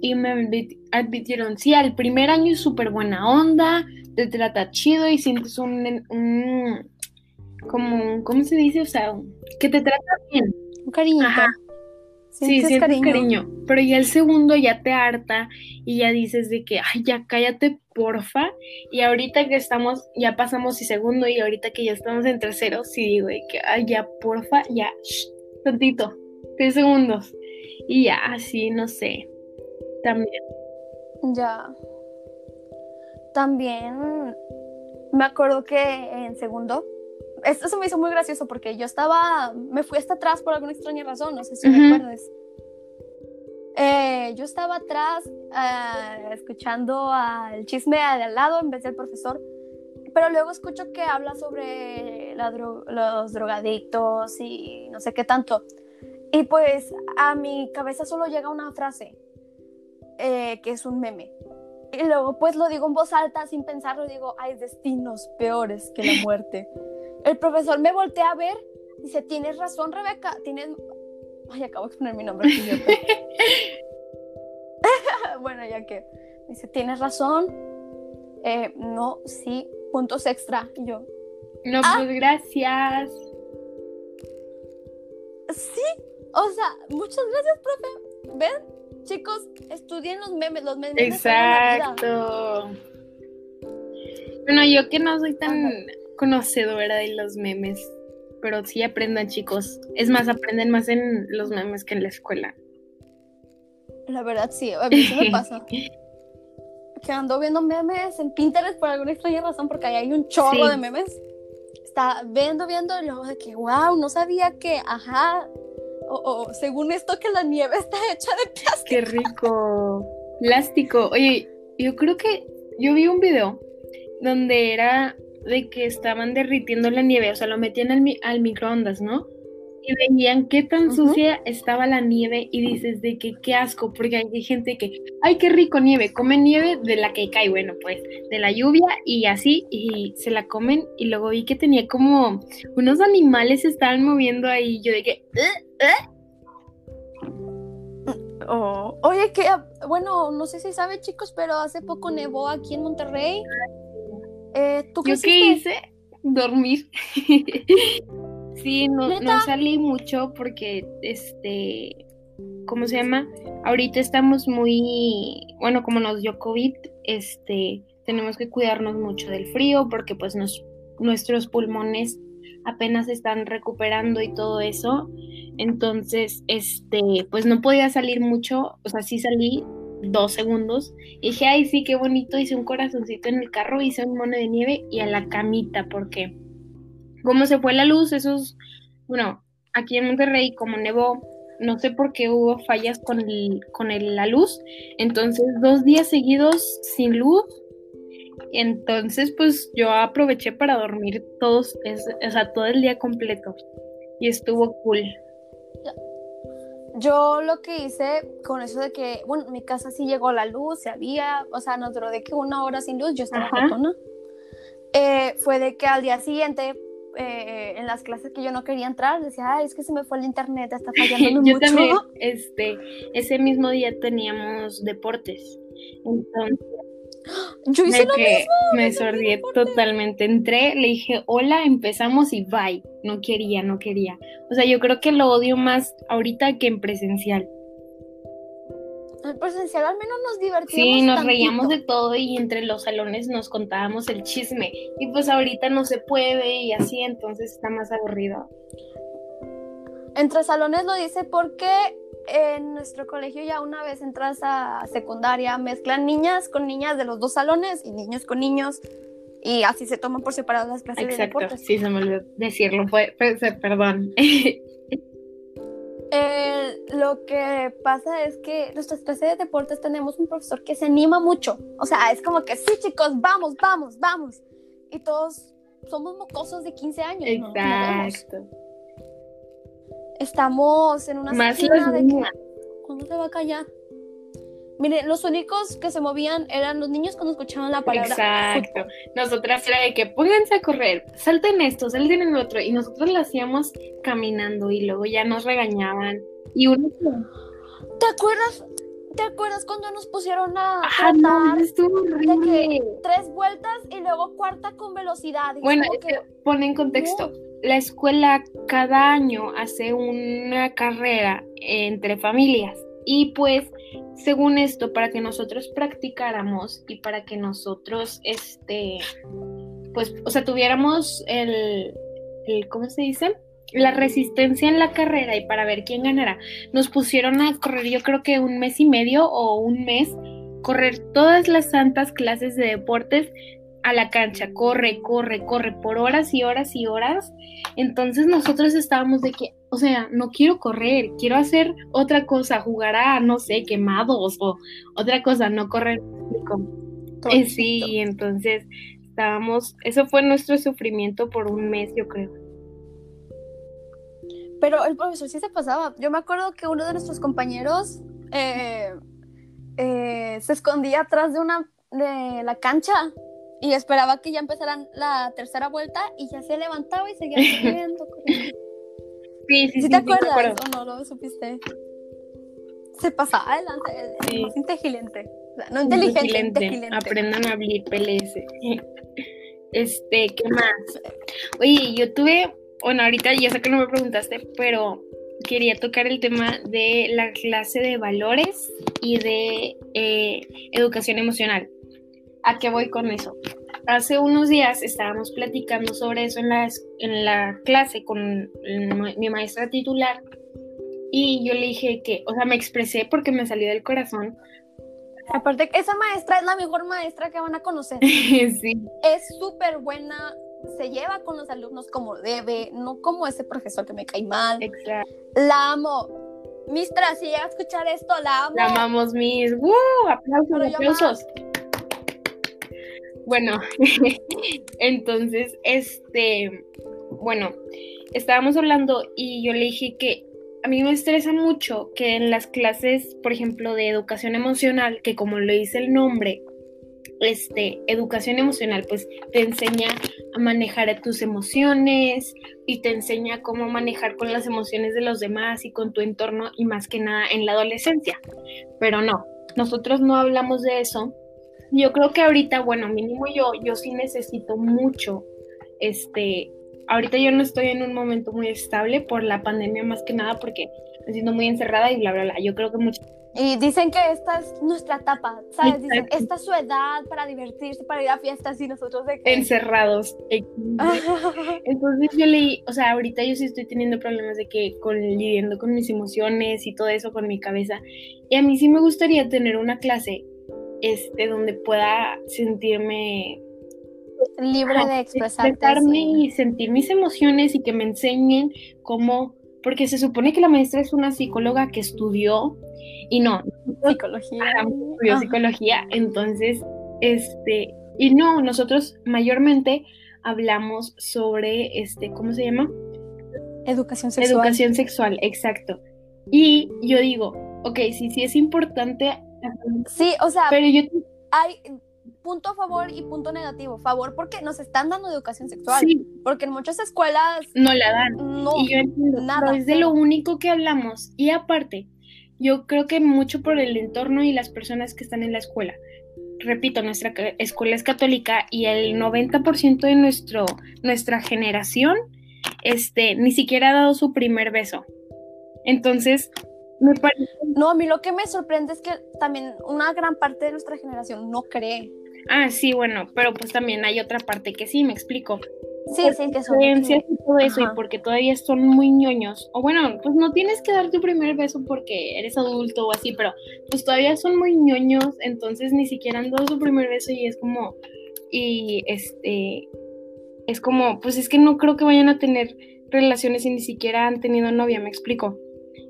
Speaker 2: y me advi- advirtieron, sí, al primer año es súper buena onda, te trata chido y sientes un, un como, ¿cómo se dice? O sea, que te trata bien.
Speaker 1: Un cariñito.
Speaker 2: Ajá. Sí,
Speaker 1: Sientes
Speaker 2: sientes cariño. Pero ya el segundo ya te harta y ya dices de que, ay, ya cállate, porfa. Y ahorita que estamos, ya pasamos y segundo y ahorita que ya estamos en tercero, sí digo de que, ay, ya, porfa, ya, shh, tantito, tres segundos. Y ya, así, no sé. También.
Speaker 1: Ya. También me acuerdo que en segundo, esto se me hizo muy gracioso porque yo estaba, me fui hasta atrás por alguna extraña razón, no sé si
Speaker 2: Ujú.
Speaker 1: recuerdes. Eh, yo estaba atrás eh, escuchando al chisme de al lado en vez del profesor, pero luego escucho que habla sobre la dro- los drogadictos y no sé qué tanto. Y pues a mi cabeza solo llega una frase, eh, que es un meme. Y luego pues lo digo en voz alta sin pensarlo, digo, hay destinos peores que la muerte. El profesor me voltea a ver, dice, tienes razón Rebeca, tienes... Ay, acabo de poner mi nombre. bueno, ya que... Dice, tienes razón. Eh, no, sí, puntos extra. Y yo,
Speaker 2: No,
Speaker 1: Ah.
Speaker 2: pues gracias.
Speaker 1: sí, o sea, muchas gracias, profe. ¿Ven? Chicos, estudien los memes, los memes.
Speaker 2: Exacto. Bueno, yo que no soy tan. Conocedora de los memes, pero sí aprendan, chicos. Es más, aprenden más en los memes que en la escuela.
Speaker 1: La verdad, sí, a mí sí me pasa. que ando viendo memes en Pinterest por alguna extraña razón, porque ahí hay un chorro
Speaker 2: Sí.
Speaker 1: de memes. Está viendo, viendo, y luego de que, wow, no sabía que, ajá, o, o según esto que la nieve está hecha de plástico.
Speaker 2: Qué rico. Plástico. Oye, yo creo que yo vi un video donde era de que estaban derritiendo la nieve, o sea, lo metían al, mi- al microondas, ¿no? Y veían qué tan sucia estaba la nieve y dices de que qué asco, porque hay gente que, ay, qué rico nieve, comen nieve de la que cae, bueno, pues, de la lluvia y así, y se la comen, y luego vi que tenía como unos animales se estaban moviendo ahí, yo de que,
Speaker 1: Oh, Oye, que, bueno, no sé si saben, chicos, pero hace poco nevó aquí en Monterrey. ¿Tú qué
Speaker 2: ¿Yo qué hice? Dormir. sí, no, no salí mucho porque, este, ¿cómo se llama? Ahorita estamos muy, bueno, como nos dio COVID, este, tenemos que cuidarnos mucho del frío porque pues nos, nuestros pulmones apenas están recuperando y todo eso. Entonces, este, pues no podía salir mucho, o sea, sí salí dos segundos. Y dije, ay, sí, qué bonito, hice un corazoncito en el carro, hice un mono de nieve y a la camita, porque como se fue la luz, esos, bueno, aquí en Monterrey, como nevó, no sé por qué hubo fallas con, el, con el- la luz, entonces dos días seguidos sin luz. Entonces, pues yo aproveché para dormir todos, es- o sea, todo el día completo. Y estuvo cool.
Speaker 1: Yo lo que hice con eso de que, bueno, en mi casa sí llegó la luz, se había, o sea, nos duró de que una hora sin luz, yo estaba
Speaker 2: Ajá.
Speaker 1: jetona. Eh, fue de que al día siguiente, eh, en las clases que yo no quería entrar, decía, ay, es que se me fue el internet, está fallando
Speaker 2: Yo
Speaker 1: mucho.
Speaker 2: también, este, ese mismo día teníamos deportes. Entonces,
Speaker 1: Yo hice lo
Speaker 2: que
Speaker 1: mismo.
Speaker 2: me sordié totalmente. Entré, le dije, hola, empezamos y bye. No quería, no quería. O sea, yo creo que lo odio más ahorita que en presencial.
Speaker 1: En presencial al menos nos divertimos.
Speaker 2: Sí, nos
Speaker 1: tantito.
Speaker 2: reíamos de todo y entre los salones nos contábamos el chisme. Y pues ahorita no se puede y así, entonces está más aburrido.
Speaker 1: Entre salones lo dice porque en nuestro colegio ya una vez entras a secundaria, mezclan niñas con niñas de los dos salones y niños con niños y así se toman por separado las clases de
Speaker 2: Exacto,
Speaker 1: deportes.
Speaker 2: sí, se me olvidó decirlo, fue, perdón.
Speaker 1: Eh, lo que pasa es que nuestras clases de deportes tenemos un profesor que se anima mucho. O sea, es como que sí, chicos, vamos, vamos, vamos. Y todos somos mocosos de 15 años. ¿no? No.
Speaker 2: Exacto.
Speaker 1: Estamos en una
Speaker 2: Más
Speaker 1: esquina de que-. ¿Cuándo se va a callar? Mire, los únicos que se movían eran los niños cuando escuchaban la palabra.
Speaker 2: Exacto.
Speaker 1: fútbol.
Speaker 2: Nosotras era de que pónganse a correr, salten esto, salten el otro. Y nosotros lo hacíamos caminando y luego ya nos regañaban. Y uno.
Speaker 1: ¿Te acuerdas? ¿Te acuerdas cuando nos pusieron a
Speaker 2: Ah, no, estuvo
Speaker 1: de
Speaker 2: horrible.
Speaker 1: que tres vueltas y luego cuarta con velocidad? Y
Speaker 2: Bueno,
Speaker 1: que
Speaker 2: pone en contexto. La escuela cada año hace una carrera entre familias y pues según esto para que nosotros practicáramos y para que nosotros este pues o sea tuviéramos el, ¿cómo se dice? la resistencia en la carrera y para ver quién ganará nos pusieron a correr yo creo que un mes y medio o un mes correr todas las santas clases de deportes a la cancha, corre, corre, corre por horas y horas y horas. Entonces nosotros estábamos de que, o sea, no quiero correr, quiero hacer otra cosa, jugar a, no sé, quemados o otra cosa, no correr. Eh, sí, entonces estábamos, eso fue nuestro sufrimiento por un mes, yo creo.
Speaker 1: Pero el profesor sí se pasaba. Yo me acuerdo que uno de nuestros compañeros eh, eh, se escondía atrás de una de la cancha y esperaba que ya empezaran la tercera vuelta y ya se levantaba y seguía corriendo. corriendo.
Speaker 2: Sí, sí,
Speaker 1: ¿Sí
Speaker 2: sí,
Speaker 1: te
Speaker 2: sí,
Speaker 1: acuerdas o no lo supiste? Se pasaba adelante, el, el
Speaker 2: Sí.
Speaker 1: más inteligente. O sea, no inteligente, inteligente.
Speaker 2: Aprendan a abrir PLS. Este, ¿qué más? Oye, yo tuve, bueno, ahorita ya sé que no me preguntaste, pero quería tocar el tema de la clase de valores y de eh, educación emocional. ¿A qué voy con eso? Hace unos días estábamos platicando sobre eso en la, en la clase con mi maestra titular y yo le dije que, o sea, me expresé porque me salió del corazón.
Speaker 1: Aparte, esa maestra es la mejor maestra que van a conocer.
Speaker 2: sí,
Speaker 1: es súper buena, se lleva con los alumnos como debe, no como ese profesor que me cae mal.
Speaker 2: exacto.
Speaker 1: La amo. Mistra, si llega a escuchar esto, la amo.
Speaker 2: La amamos, mis. ¡Woo! Aplausos, aplausos. Bueno, entonces, este, bueno, estábamos hablando y yo le dije que a mí me estresa mucho que en las clases, por ejemplo, de educación emocional, que como le dice el nombre, este, educación emocional, pues te enseña a manejar tus emociones y te enseña cómo manejar con las emociones de los demás y con tu entorno y más que nada en la adolescencia. Pero no, nosotros no hablamos de eso yo creo que ahorita, bueno, mínimo yo, yo sí necesito mucho, este, ahorita yo no estoy en un momento muy estable por la pandemia más que nada porque me siento muy encerrada y bla, bla, bla. Yo creo que mucho...
Speaker 1: Y dicen que esta es nuestra etapa, ¿sabes? Dicen, esta es su edad para divertirse, para ir a fiestas y nosotros de que...
Speaker 2: Encerrados. Entonces yo leí, o sea, ahorita yo sí estoy teniendo problemas de que con lidiando con mis emociones y todo eso con mi cabeza. Y a mí sí me gustaría tener una clase este, donde pueda sentirme
Speaker 1: libre de expresarte
Speaker 2: y sentir mis emociones y que me enseñen cómo, porque se supone que la maestra es una psicóloga que estudió y no,
Speaker 1: psicología,
Speaker 2: estudió psicología, entonces, este, y no, nosotros mayormente hablamos sobre, este, ¿cómo se llama?
Speaker 1: Educación sexual.
Speaker 2: Educación sexual, exacto. Y yo digo, ok, sí, sí es importante.
Speaker 1: Sí, o sea,
Speaker 2: pero yo...
Speaker 1: Hay, punto a favor y punto negativo. Favor porque nos están dando educación sexual. Porque en muchas escuelas
Speaker 2: no la dan.
Speaker 1: No,
Speaker 2: y yo entiendo, nada. es de lo único que hablamos. Y aparte, yo creo que mucho por el entorno y las personas que están en la escuela. Repito, nuestra escuela es católica y el 90% de nuestro, nuestra generación este, ni siquiera ha dado su primer beso. Entonces, me parece...
Speaker 1: No, a mí lo que me sorprende es que también una gran parte de nuestra generación no cree.
Speaker 2: Ah, sí, bueno, pero pues también hay otra parte que sí, me explico.
Speaker 1: Sí, sí, que son.
Speaker 2: y todo eso, y porque todavía son muy ñoños. O bueno, pues no tienes que dar tu primer beso porque eres adulto o así, pero pues todavía son muy ñoños, entonces ni siquiera han dado su primer beso y es como. Y este. Es como, pues es que no creo que vayan a tener relaciones y ni siquiera han tenido novia, me explico.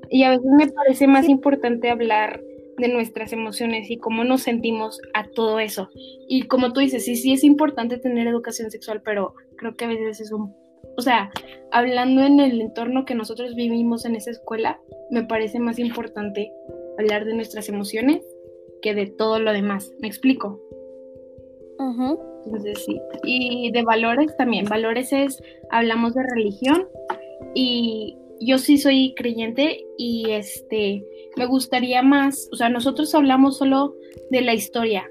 Speaker 2: Y a veces me parece más importante hablar de nuestras emociones y cómo nos sentimos a todo eso. Y como tú dices, sí, sí es importante tener educación sexual, pero creo que a veces es un... O sea, hablando en el entorno que nosotros vivimos en esa escuela, me parece más importante hablar de nuestras emociones que de todo lo demás. ¿Me explico? Entonces sí. Y de valores también. Valores es, hablamos de religión y yo sí soy creyente y este me gustaría más, o sea, nosotros hablamos solo de la historia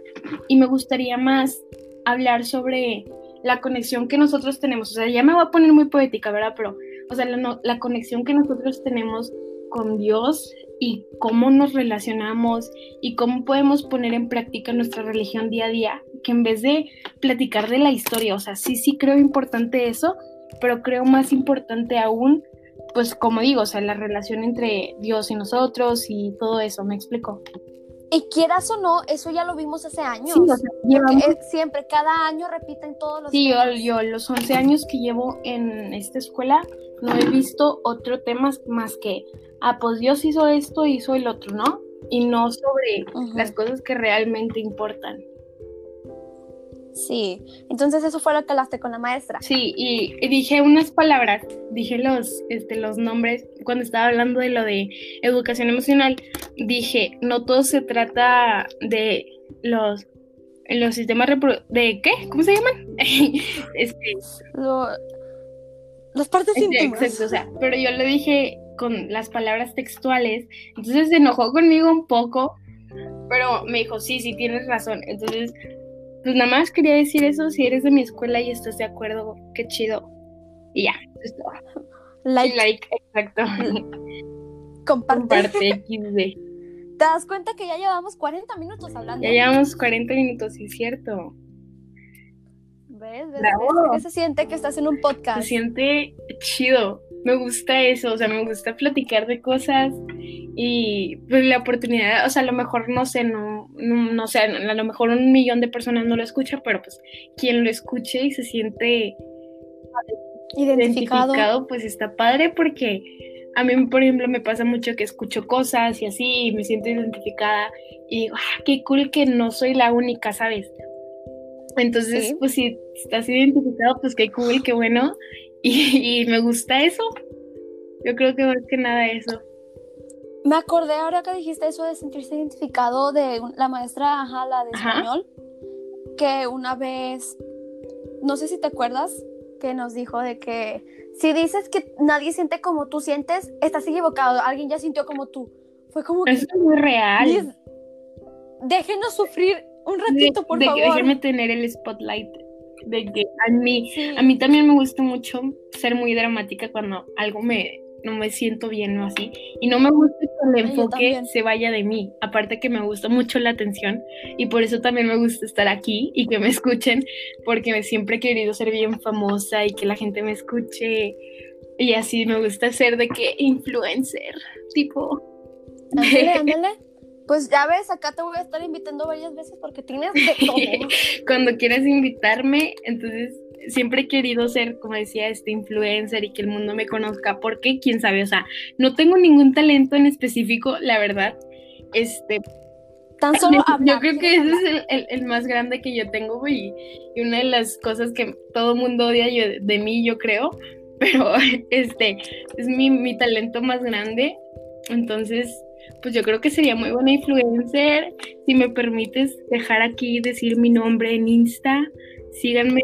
Speaker 2: y me gustaría más hablar sobre la conexión que nosotros tenemos. O sea, ya me voy a poner muy poética, ¿verdad? Pero, o sea, la, la conexión que nosotros tenemos con Dios y cómo nos relacionamos y cómo podemos poner en práctica nuestra religión día a día, que en vez de platicar de la historia, o sea, sí, sí creo importante eso, pero creo más importante aún pues como digo, o sea, la relación entre Dios y nosotros y todo eso, ¿me explico?
Speaker 1: Y quieras o no, eso ya lo vimos hace años.
Speaker 2: Sí, o sea, llevamos...
Speaker 1: siempre, cada año repiten todos los
Speaker 2: Sí, yo, yo, los 11 años que llevo en esta escuela no he visto otro tema más que, ah, pues Dios hizo esto, hizo el otro, ¿no? Y no sobre las cosas que realmente importan.
Speaker 1: Sí, entonces eso fue lo que hablaste con la maestra.
Speaker 2: Sí, y, dije unas palabras, dije los, este, los nombres, cuando estaba hablando de lo de educación emocional, dije, no todo se trata de los, los sistemas de qué, ¿cómo se llaman? este,
Speaker 1: las partes este, íntimas.
Speaker 2: Exacto, o sea, pero yo le dije con las palabras textuales, entonces se enojó conmigo un poco, pero me dijo, sí, sí, tienes razón, entonces pues nada más quería decir eso, si eres de mi escuela y estás de acuerdo, qué chido. Y ya,
Speaker 1: Like.
Speaker 2: like, exacto.
Speaker 1: Comparte.
Speaker 2: Comparte XD.
Speaker 1: ¿Te das cuenta que ya llevamos 40 minutos hablando?
Speaker 2: Ya llevamos 40 minutos, sí es cierto.
Speaker 1: ¿Ves? ¿Ves? ¿Qué se siente que estás en un podcast?
Speaker 2: Se siente chido. Me gusta eso, o sea, me gusta platicar de cosas y pues la oportunidad, o sea, a lo mejor no sé, no, no, sé, a lo mejor un millón de personas no lo escucha, pero pues quien lo escuche y se siente
Speaker 1: identificado,
Speaker 2: pues está padre porque a mí, por ejemplo, me pasa mucho que escucho cosas y así y me siento identificada y digo, ah, qué cool que no soy la única, ¿sabes? Entonces, pues si estás identificado, pues qué cool, qué bueno. Y, y me gusta eso. Yo creo que más que nada eso.
Speaker 1: Me acordé ahora que dijiste eso de sentirse identificado de la maestra, ajá, la de español, que una vez, no sé si te acuerdas, que nos dijo de que si dices que nadie siente como tú sientes, estás equivocado, alguien ya sintió como tú. Fue como
Speaker 2: Eso es muy real.
Speaker 1: Déjenos sufrir Un ratito, por
Speaker 2: de,
Speaker 1: favor.
Speaker 2: Déjenme tener el spotlight de que a mí,
Speaker 1: Sí.
Speaker 2: a mí también me gusta mucho ser muy dramática cuando algo me no me siento bien o así y no me gusta que el
Speaker 1: Ay,
Speaker 2: enfoque se vaya de mí aparte que me gusta mucho la atención y por eso también me gusta estar aquí y que me escuchen porque siempre he querido ser bien famosa y que la gente me escuche y así me gusta ser de que influencer tipo
Speaker 1: Ándale, ándale. Pues ya ves, acá te voy a estar invitando varias veces porque tienes de todo.
Speaker 2: cuando quieras invitarme, entonces siempre he querido ser, como decía, este influencer y que el mundo me conozca, porque quién sabe, o sea, no tengo ningún talento en específico, la verdad. Este,
Speaker 1: Tan solo
Speaker 2: yo
Speaker 1: hablar.
Speaker 2: creo que
Speaker 1: ¿quieres
Speaker 2: ese es el, el- el más grande que yo tengo y, y una de las cosas que todo mundo odia yo- de mí, yo creo, pero este es mi, mi talento más grande, entonces pues yo creo que sería muy buena influencer. Si me permites dejar aquí decir mi nombre en Insta, síganme,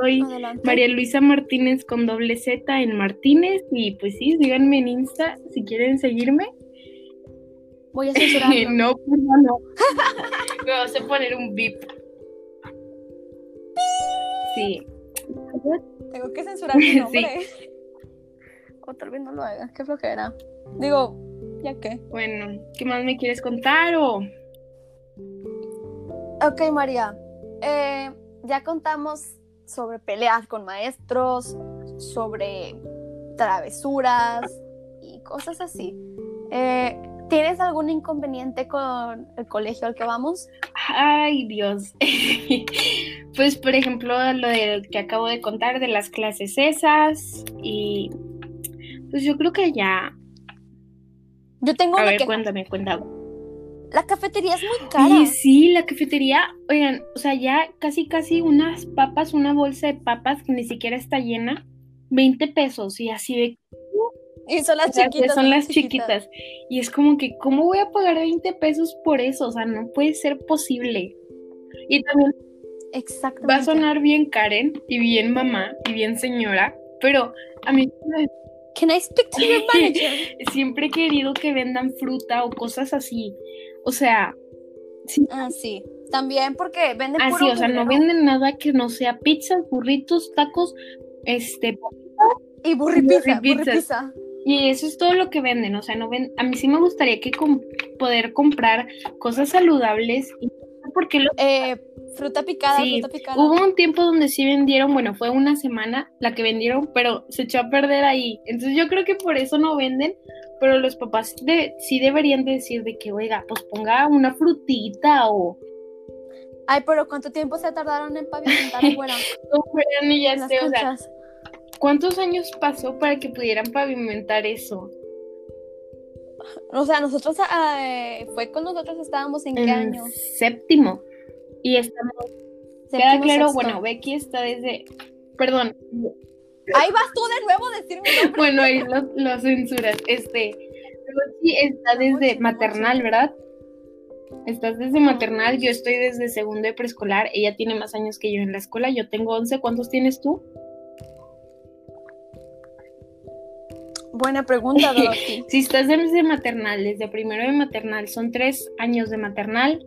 Speaker 2: soy
Speaker 1: Adelante.
Speaker 2: María Luisa Martínez con doble Z en Martínez y pues sí, síganme en Insta si quieren seguirme.
Speaker 1: Voy a censurarlo.
Speaker 2: no, pues no, no. Me vas a poner un bip. Sí.
Speaker 1: Tengo que censurar mi nombre. O tal vez no lo haga. Qué flojera. Digo, ya que.
Speaker 2: Bueno, ¿qué más me quieres contar o
Speaker 1: Ok, María. eh, ya contamos sobre peleas con maestros, sobre travesuras y cosas así. Eh, ¿Tienes algún inconveniente con el colegio al que vamos?
Speaker 2: Ay, Dios. pues, por ejemplo, lo de- que acabo de contar de las clases esas y pues yo creo que ya.
Speaker 1: Yo tengo
Speaker 2: A
Speaker 1: una
Speaker 2: ver,
Speaker 1: queja.
Speaker 2: cuéntame, cuéntame.
Speaker 1: La cafetería es muy cara.
Speaker 2: Oye, sí, la cafetería, oigan, o sea, ya casi, casi unas papas, una bolsa de papas que ni siquiera está llena, 20 pesos y así de
Speaker 1: Y son las
Speaker 2: o sea,
Speaker 1: chiquitas.
Speaker 2: son las chiquitas. Y es como que, ¿cómo voy a pagar 20 pesos por eso? O sea, no puede ser posible. Y también
Speaker 1: Exactamente.
Speaker 2: va a sonar bien Karen y bien mamá y bien señora, pero a mí
Speaker 1: Can I speak to your manager?
Speaker 2: siempre he querido que vendan fruta o cosas así. O sea,
Speaker 1: ah, sí. También porque venden
Speaker 2: así,
Speaker 1: puro
Speaker 2: o sea, no venden nada que no sea pizzas, burritos, tacos, este,
Speaker 1: Y burripizza, burripizza.
Speaker 2: y eso es todo lo que venden. O sea, no ven, a mí sí me gustaría que poder comprar cosas saludables y no sé por qué lo
Speaker 1: Eh, fruta picada,
Speaker 2: Sí,
Speaker 1: fruta picada.
Speaker 2: Hubo un tiempo donde sí vendieron, bueno, fue una semana la que vendieron, pero se echó a perder ahí. Entonces yo creo que por eso no venden, pero los papás de, sí deberían de decir de que, oiga, pues ponga una frutita o...
Speaker 1: Ay, pero ¿cuánto tiempo se tardaron en pavimentar afuera?
Speaker 2: o fueran y ya sé, o sea? ¿cuántos años pasó para que pudieran pavimentar eso?
Speaker 1: O sea, nosotros, eh, fue con nosotros estábamos en qué
Speaker 2: En
Speaker 1: año?
Speaker 2: séptimo. Y estamos, queda claro,
Speaker 1: sexto.
Speaker 2: bueno, Becky está desde, perdón,
Speaker 1: Ahí vas tú de nuevo a decir mi nombre.
Speaker 2: Bueno, ahí lo, lo censuras. Este, sí, está desde maternal. ¿verdad? Estás desde maternal, yo estoy desde segundo de preescolar. Ella tiene más años que yo en la escuela. Yo tengo 11. ¿Cuántos tienes tú?
Speaker 1: Buena pregunta, Dorothy.
Speaker 2: Si estás desde maternal, desde primero de maternal, son tres años de maternal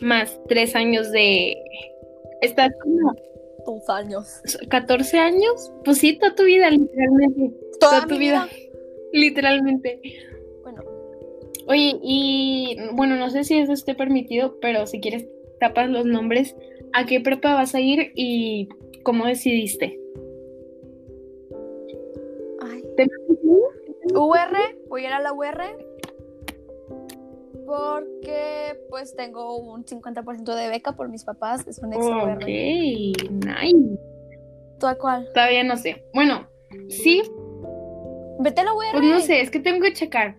Speaker 2: más tres años de. Estás como
Speaker 1: Tus años.
Speaker 2: 14 años. Pues sí, toda tu vida, literalmente.
Speaker 1: Toda,
Speaker 2: Toda tu vida. Literalmente.
Speaker 1: Bueno,
Speaker 2: Oye, y bueno, no sé si eso esté permitido, pero si quieres tapas los nombres, ¿a qué prepa vas a ir y cómo decidiste?
Speaker 1: ay.
Speaker 2: ¿Te-
Speaker 1: UR, voy a ir a la UR porque pues tengo un 50% de beca por mis papás, es un extra
Speaker 2: Ok, nice.
Speaker 1: ¿Tú a cuál?
Speaker 2: Todavía no sé. Bueno, sí,
Speaker 1: Vete a la UR.
Speaker 2: pues no sé, es que tengo que checar.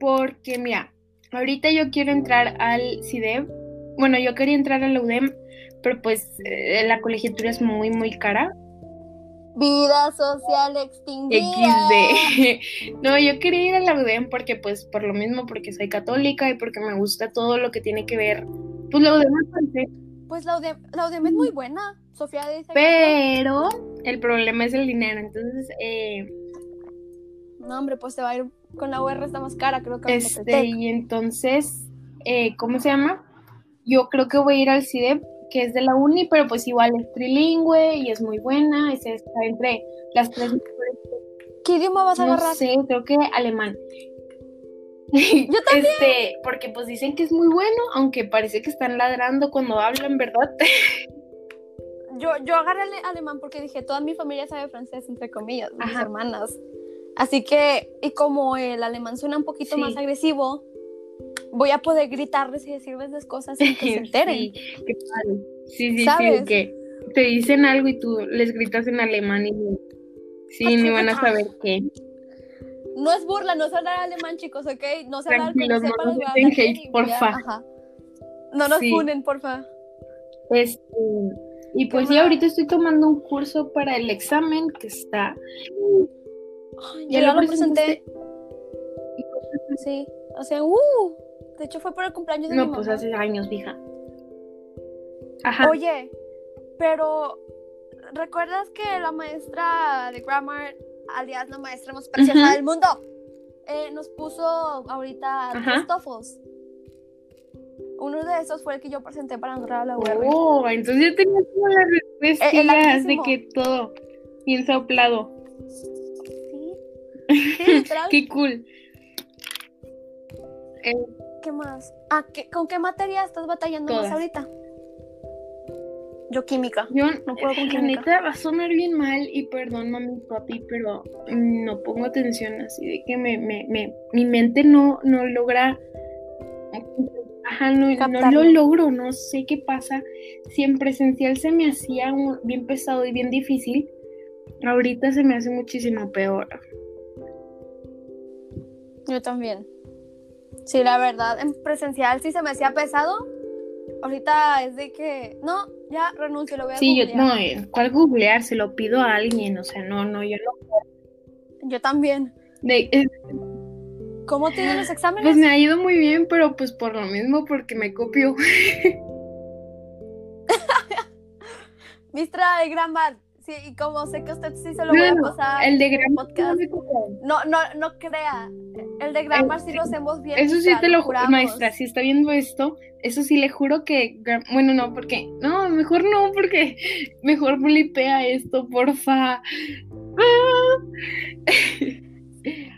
Speaker 2: Porque mira, ahorita yo quiero entrar al CIDEB. Bueno, yo quería entrar a la UDEM, pero pues eh, la colegiatura es muy, muy cara.
Speaker 1: Vida social extinguida.
Speaker 2: XD. No, yo quería ir a la UDEM porque, pues, por lo mismo, porque soy católica y porque me gusta todo lo que tiene que ver. Pues la UDEM me.
Speaker 1: Pues la UDEM, la UDEM es muy buena. Sofía dice que
Speaker 2: Pero el problema es el dinero. Entonces, eh,
Speaker 1: no. Hombre, pues te va a ir con la UR, está más cara, creo que
Speaker 2: este, y entonces, eh, ¿cómo se llama? yo creo que voy a ir al CIDEP, que es de la uni, pero pues igual es trilingüe y es muy buena, es está entre las tres mejores.
Speaker 1: ¿Qué idioma vas a
Speaker 2: No
Speaker 1: agarrar?
Speaker 2: sé, creo que alemán.
Speaker 1: Yo también.
Speaker 2: Este, porque pues dicen que es muy bueno, aunque parece que están ladrando cuando hablan, ¿verdad?
Speaker 1: Yo, yo agarré ale- alemán porque dije, toda mi familia sabe francés, entre comillas, mis
Speaker 2: Ajá.
Speaker 1: hermanas. Así que, y como el alemán suena un poquito
Speaker 2: Sí.
Speaker 1: más agresivo, voy a poder gritarles y decirles las cosas sin que se enteren.
Speaker 2: Sí, qué padre. Sí, sí,
Speaker 1: ¿Sabes?
Speaker 2: que te dicen algo y tú les gritas en alemán y sí, ni van a saber qué.
Speaker 1: No es burla, no sé hablar alemán, chicos, ¿ok? No sé hablar con
Speaker 2: no nos
Speaker 1: bien
Speaker 2: hate,
Speaker 1: y
Speaker 2: porfa.
Speaker 1: ya, ajá. No nos
Speaker 2: Sí.
Speaker 1: funen, porfa.
Speaker 2: Este, y pues sí,
Speaker 1: más?
Speaker 2: ahorita estoy tomando un curso para el examen que está.
Speaker 1: Ay,
Speaker 2: ¿Ya
Speaker 1: yo ya
Speaker 2: lo
Speaker 1: lo presenté.
Speaker 2: presentaste?
Speaker 1: Sí. O sea, uh. De hecho, fue por el cumpleaños de mi
Speaker 2: No,
Speaker 1: mamá.
Speaker 2: pues hace años, vieja. Ajá.
Speaker 1: Oye, pero ¿recuerdas que la maestra de grammar, alias la maestra más preciosa
Speaker 2: Ujú.
Speaker 1: del mundo, eh, nos puso ahorita TOEFLs? Uno de esos fue el que yo presenté para entrar a la UR.
Speaker 2: Oh, entonces ya tenía todas las respuestas
Speaker 1: El- el
Speaker 2: de que todo bien soplado.
Speaker 1: Sí. Sí.
Speaker 2: Qué cool. Eh,
Speaker 1: ¿Qué más? Ah, ¿qué- ¿Con qué materia estás batallando
Speaker 2: Todas.
Speaker 1: más ahorita? Yo química.
Speaker 2: yo,
Speaker 1: No puedo con
Speaker 2: la
Speaker 1: química.
Speaker 2: neta, va a sonar bien mal y perdón, mami, papi, pero mm, no pongo atención así de que me, me, me, mi mente no, no logra. Ajá, no, no lo logro, no sé qué pasa. Si en presencial se me hacía un- bien pesado y bien difícil, ahorita se me hace muchísimo peor.
Speaker 1: Yo también. Sí, la verdad, en presencial sí se me hacía pesado. Ahorita es de que, no, ya renuncio, lo voy a
Speaker 2: Sí, yo, no, eh, ¿cuál googlear? Se lo pido a alguien, o sea, no, no, yo no.
Speaker 1: Yo también.
Speaker 2: De- eh,
Speaker 1: ¿Cómo tienen los exámenes?
Speaker 2: pues me ha ido muy bien, pero pues por lo mismo, porque me copio.
Speaker 1: Mistra de Grammar. Sí, y como sé que usted sí se lo voy a
Speaker 2: No,
Speaker 1: pasar.
Speaker 2: el de
Speaker 1: el
Speaker 2: grammar
Speaker 1: podcast. No, no, no crea. El de Grammar sí lo hacemos bien.
Speaker 2: Eso sí te lo juro, maestra, si está viendo esto, eso sí le juro que, bueno, no, porque, no, mejor no, porque mejor blipea esto, porfa. Ah.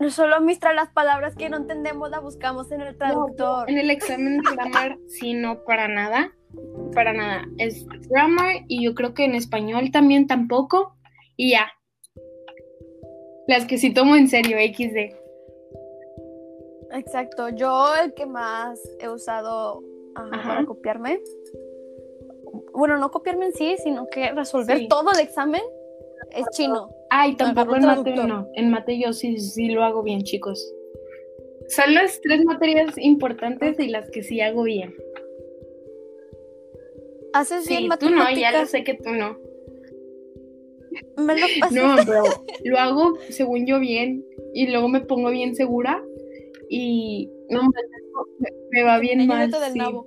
Speaker 1: No solo Mistra, las palabras que no entendemos las buscamos en el traductor.
Speaker 2: En el examen de grammar, sí, no, para nada, para nada. Es grammar y yo creo que en español también tampoco, y ya. Las que sí tomo en serio, XD.
Speaker 1: Exacto. Yo el que más he usado ajá,
Speaker 2: Ajá.
Speaker 1: para copiarme. Bueno, no copiarme en sí, sino que resolver
Speaker 2: Sí.
Speaker 1: todo el examen es chino.
Speaker 2: Ay, tampoco en mate no. En mate yo sí, sí lo hago bien, chicos. Son las tres materias importantes y las que sí hago bien.
Speaker 1: Haces bien
Speaker 2: Sí, tú no, ya lo
Speaker 1: matemáticas.
Speaker 2: sé que tú no.
Speaker 1: Me lo pasas.
Speaker 2: No, pero lo hago según yo bien y luego me pongo bien segura y no me, me va bien mal.
Speaker 1: Del
Speaker 2: sí.
Speaker 1: nabo.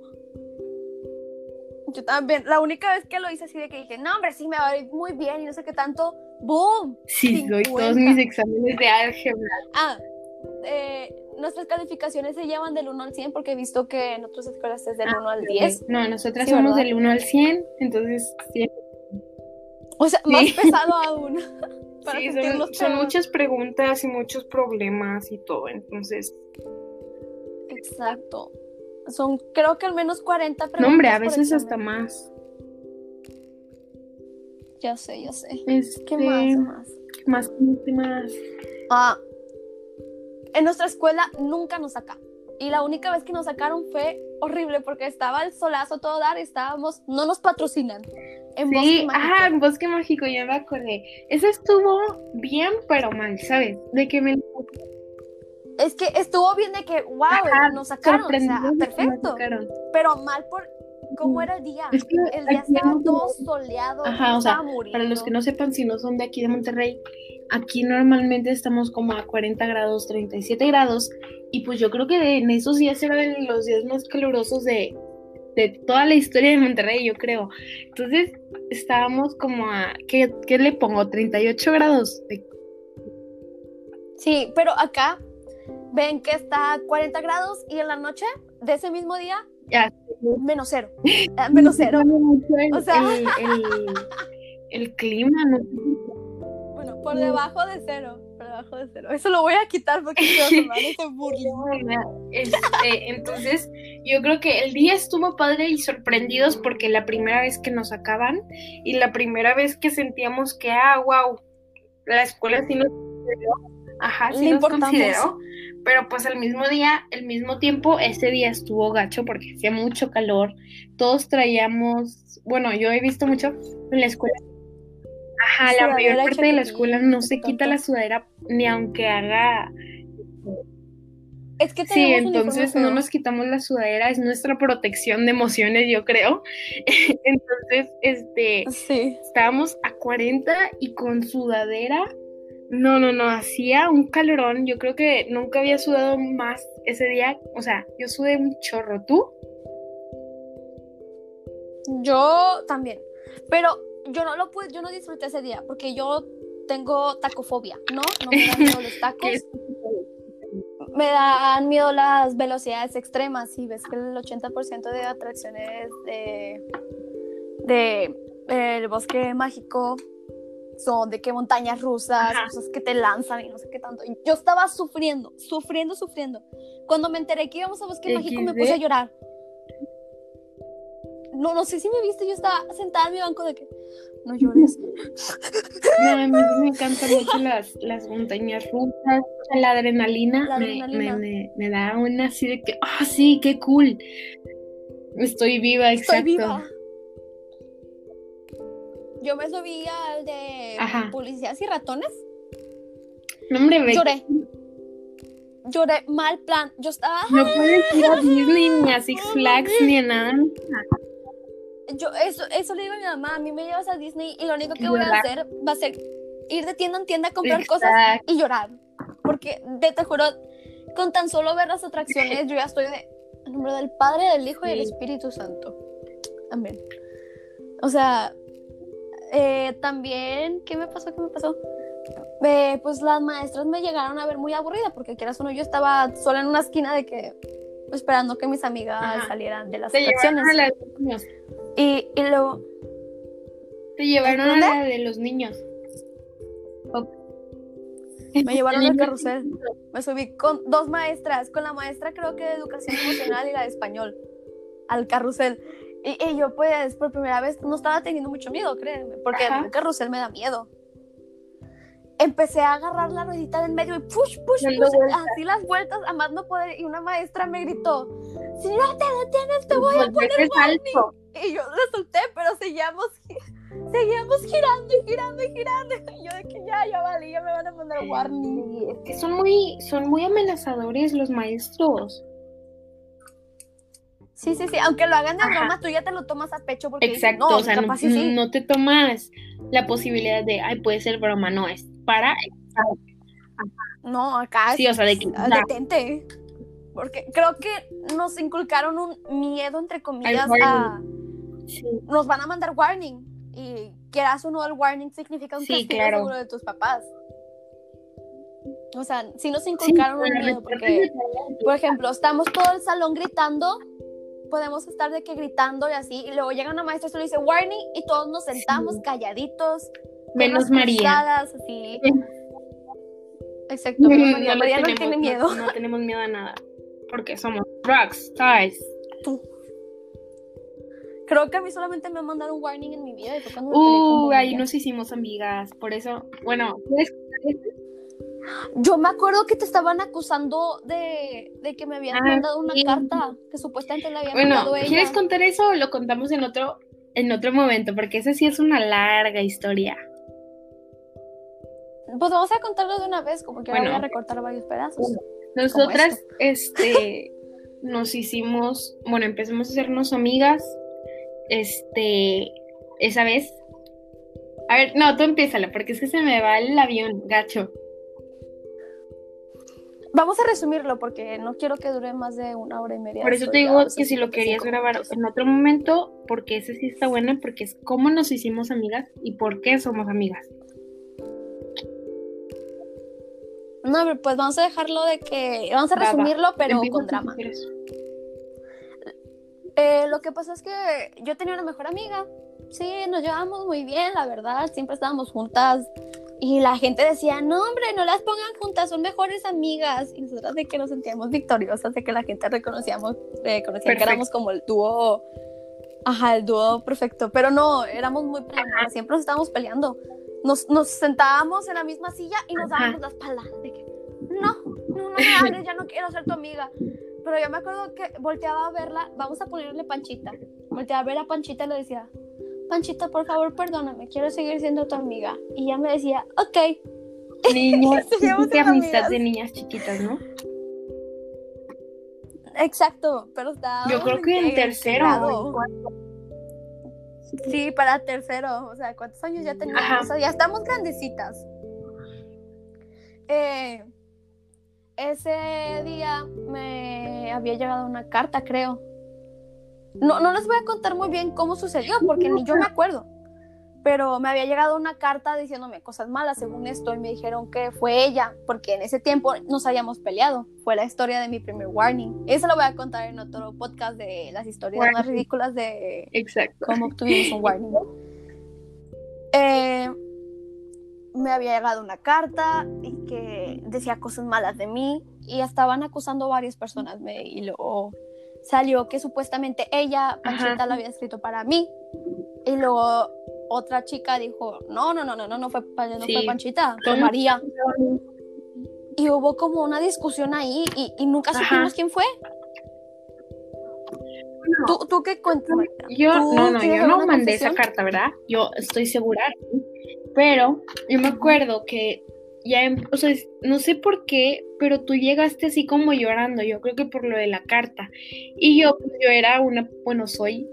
Speaker 1: Yo también. La única vez que lo hice así de que dije, no, hombre, sí me va a ir muy bien y no sé qué tanto. ¡Boom!
Speaker 2: Sí, doy todos
Speaker 1: 50.
Speaker 2: mis exámenes de álgebra.
Speaker 1: Ah, eh, nuestras calificaciones se llevan del 1 al 100 porque he visto que en otras escuelas es del 1 al 10.
Speaker 2: No, nosotras
Speaker 1: Sí,
Speaker 2: somos
Speaker 1: ¿verdad?
Speaker 2: del 1 al 100, entonces sí,
Speaker 1: O sea,
Speaker 2: Sí.
Speaker 1: más pesado aún. Para
Speaker 2: sí, son, son muchas preguntas y muchos problemas y todo, entonces
Speaker 1: Exacto. Son, creo que al menos 40 preguntas.
Speaker 2: No, hombre, a veces hasta más.
Speaker 1: Ya sé, ya sé.
Speaker 2: Este,
Speaker 1: ¿Qué más? ¿Qué más?
Speaker 2: ¿Qué más? ¿Qué más?
Speaker 1: Ah, en nuestra escuela nunca nos saca. Y la única vez que nos sacaron fue horrible porque estaba el solazo todo dar y estábamos, no nos patrocinan. En
Speaker 2: Sí,
Speaker 1: Bosque Mágico.
Speaker 2: ah, en Bosque Mágico, ya me acordé. Eso estuvo bien, pero mal, ¿sabes? De que me
Speaker 1: Es que estuvo bien de que, wow,
Speaker 2: Ajá,
Speaker 1: nos sacaron, o sea, perfecto.
Speaker 2: sacaron.
Speaker 1: Pero mal por cómo era el día.
Speaker 2: Es que
Speaker 1: El día estaba todo soleado,
Speaker 2: Ajá, o sea. Para los que no sepan, si no son de aquí de Monterrey, aquí normalmente estamos como a 40 grados, 37 grados, y pues yo creo que en esos días eran los días más calurosos de, de toda la historia de Monterrey, yo creo. Entonces estábamos como a, ¿qué, qué le pongo? 38 grados. De-
Speaker 1: Sí, pero acá ven que está a 40 grados y en la noche de ese mismo día,
Speaker 2: Ya.
Speaker 1: menos cero. Ah, menos cero. O sea-
Speaker 2: el, el- el clima, ¿no?
Speaker 1: Bueno, por debajo de cero. Por debajo de cero. Eso lo voy a quitar porque ese burling.
Speaker 2: Este, entonces, yo creo que el día estuvo padre y sorprendidos porque la primera vez que nos sacaban y la primera vez que sentíamos que, ah, wow, la escuela sí nos consideró, ajá, sí nos
Speaker 1: importamos.
Speaker 2: consideró, pero pues al mismo día, al mismo tiempo, ese día estuvo gacho porque hacía mucho calor, todos traíamos, bueno, yo he visto mucho en la escuela. Ajá, la mayor parte de la escuela no se quita la sudadera ni aunque haga
Speaker 1: Es que
Speaker 2: Sí, entonces no nos quitamos la sudadera, es nuestra protección de emociones, yo creo. Entonces, este,
Speaker 1: Sí.
Speaker 2: estábamos a 40 y con sudadera. No, no, no, hacía un calorón. Yo creo que nunca había sudado más ese día. O sea, yo sudé un chorro. ¿Tú?
Speaker 1: Yo también. Pero yo no lo pude, yo no disfruté ese día porque yo tengo tacofobia, ¿no? No me dan miedo los tacos. Me dan miedo las velocidades extremas y ves que el 80% de atracciones de, de eh, el bosque mágico son de que montañas rusas,
Speaker 2: Ajá.
Speaker 1: cosas que te lanzan y no sé qué tanto. Yo estaba sufriendo, sufriendo, sufriendo. Cuando me enteré que íbamos a bosque mágico me puse a llorar. No, no sé si me viste, yo estaba sentada en mi banco de que no llores.
Speaker 2: No, a mí me encantan mucho las, las montañas rusas. La adrenalina,
Speaker 1: La
Speaker 2: me-
Speaker 1: adrenalina.
Speaker 2: Me, me- me da una así de que, ah, sí, qué cool. Estoy viva,
Speaker 1: Estoy
Speaker 2: exacto.
Speaker 1: viva. Yo me subí al de
Speaker 2: Ajá.
Speaker 1: policías y ratones.
Speaker 2: No, hombre, ve,
Speaker 1: Lloré. Lloré mal plan. Yo estaba.
Speaker 2: no puedes ir a Disney ni a Six Flags ni a nada.
Speaker 1: Yo, eso, eso le digo a mi mamá. A mí me llevas a Disney y lo único que voy a hacer va a ser ir de tienda en tienda a comprar cosas y llorar. Porque te, te juro, con tan solo ver las atracciones, yo ya estoy de. En nombre del Padre, del Hijo y del. Espíritu Santo. Amén. O sea, eh, también, ¿qué me pasó? ¿Qué me pasó? Eh, pues las maestras me llegaron a ver muy aburrida porque quieras o no, yo estaba sola en una esquina de que esperando que mis amigas
Speaker 2: Ajá.
Speaker 1: salieran de las
Speaker 2: Te llevaron
Speaker 1: atracciones.
Speaker 2: a la de los niños.
Speaker 1: Y, y luego,
Speaker 2: Te llevaron a la de los niños.
Speaker 1: me llevaron al carrusel. Me subí con dos maestras, con la maestra creo que de educación emocional y la de español, al carrusel. Y, y yo pues por primera vez no estaba teniendo mucho miedo, créeme, porque
Speaker 2: Ajá.
Speaker 1: el carrusel me da miedo. Empecé a agarrar la ruedita del medio y push, push, push, así las vueltas, a más no poder. Y una maestra me gritó, si no te detienes te voy a poner
Speaker 2: salto.
Speaker 1: Y yo la solté, pero seguíamos, seguíamos girando y girando y girando. Y yo de que ya, ya valí, ya me van a poner warning.
Speaker 2: Sí, es que son muy, son muy amenazadores los maestros.
Speaker 1: Sí, sí, sí, aunque lo hagan de
Speaker 2: Ajá.
Speaker 1: broma, tú ya te lo tomas a pecho porque dices,
Speaker 2: Exacto,
Speaker 1: no,
Speaker 2: o sea, no,
Speaker 1: capaz sí, sí.
Speaker 2: no te tomas la posibilidad de, ay, puede ser broma, no, es para,
Speaker 1: No, acá
Speaker 2: sí, o sea, de que,
Speaker 1: ah, detente. Porque creo que nos inculcaron un miedo, entre comillas,
Speaker 2: warning.
Speaker 1: a...
Speaker 2: sí,
Speaker 1: Nos van a mandar warning. Y quieras o no, el warning significa un
Speaker 2: Sí,
Speaker 1: castigo
Speaker 2: claro.
Speaker 1: seguro de tus papás. O sea, sí nos inculcaron un miedo, porque...
Speaker 2: que-
Speaker 1: Por ejemplo, estamos todo el salón gritando, podemos estar de que gritando y así, y luego llega una maestra y solo dice warning y todos nos sentamos calladitos.
Speaker 2: menos María.
Speaker 1: así.
Speaker 2: Sí.
Speaker 1: Exacto, menos María.
Speaker 2: le
Speaker 1: María no
Speaker 2: tenemos-
Speaker 1: tiene miedo.
Speaker 2: No, tenemos miedo a nada, porque somos rockstars.
Speaker 1: Tú. Creo que a mí solamente me han mandado un warning en mi vida y
Speaker 2: Uh, ahí nos hicimos amigas, por eso, bueno, ¿quieres
Speaker 1: Yo me acuerdo que te estaban acusando de, de que me habían
Speaker 2: Ah,
Speaker 1: mandado una
Speaker 2: sí.
Speaker 1: carta que supuestamente le había
Speaker 2: Bueno,
Speaker 1: mandado ella.
Speaker 2: ¿quieres contar eso o lo contamos en otro, en otro momento? Porque esa sí es una larga historia.
Speaker 1: Pues vamos a contarlo de una vez, como que
Speaker 2: Bueno.
Speaker 1: voy a recortar varios pedazos.
Speaker 2: Nosotras, este, nos hicimos, bueno, empezamos a hacernos amigas, este, esa vez. A ver, no, tú empiézala, porque es que se me va el avión, gacho.
Speaker 1: Vamos a resumirlo porque no quiero que dure más de una hora y media.
Speaker 2: Por eso te digo que si lo
Speaker 1: 55
Speaker 2: querías grabar en otro momento, porque ese sí está bueno, porque es cómo nos hicimos amigas y por qué somos amigas.
Speaker 1: No, pues vamos a dejarlo de que. Vamos a resumirlo, pero con drama. Eh, lo que pasa es que yo tenía una mejor amiga. Sí, nos llevábamos muy bien, la verdad. Siempre estábamos juntas. Y la gente decía, no, hombre, no las pongan juntas, son mejores amigas. Y nosotras de que nos sentíamos victoriosas, de que la gente reconocíamos, reconocía que éramos como el dúo. Ajá, el dúo perfecto. Pero no, éramos muy peleadas, siempre nos estábamos peleando nos, nos sentábamos en la misma silla y nos dábamos las palabras de que, no, no, no me hables, ya no quiero ser tu amiga. Pero yo me acuerdo que volteaba a verla, vamos a ponerle Panchita. Volteaba a ver a Panchita y le decía, Panchita, por favor, perdóname, quiero seguir siendo tu amiga. Y ella me decía, ok.
Speaker 2: Niñas, qué amistad de niñas chiquitas, ¿no?
Speaker 1: Exacto, pero estaba.
Speaker 2: Yo creo que en tercero.
Speaker 1: Sí, para tercero. O sea, ¿cuántos años ya teníamos? O sea, ya estamos grandecitas. Eh, ese día me había llegado una carta, creo. No, no les voy a contar muy bien cómo sucedió, porque ni yo me acuerdo pero me había llegado una carta diciéndome cosas malas según esto y me dijeron que fue ella, porque en ese tiempo nos habíamos peleado. Fue la historia de mi primer warning. Eso lo voy a contar en otro podcast de las historias más ridículas de cómo obtuvimos un warning. Eh, me había llegado una carta y que decía cosas malas de mí y estaban acusando varias personas me, y luego salió que supuestamente ella, Panchita, la había escrito para mí y luego otra chica dijo, no, no, no, no, no, no fue, no fue Panchita, fue María. Y hubo como una discusión ahí y, nunca supimos quién fue. ¿Tú, ¿Tú, qué cuentas?
Speaker 2: Yo, no, no, yo no mandé esa carta, ¿verdad? Yo estoy segura. Pero yo me acuerdo que ya, em, o sea, no sé por qué, pero tú llegaste así como llorando, yo creo que por lo de la carta. Y yo, pues, yo era una, bueno, soy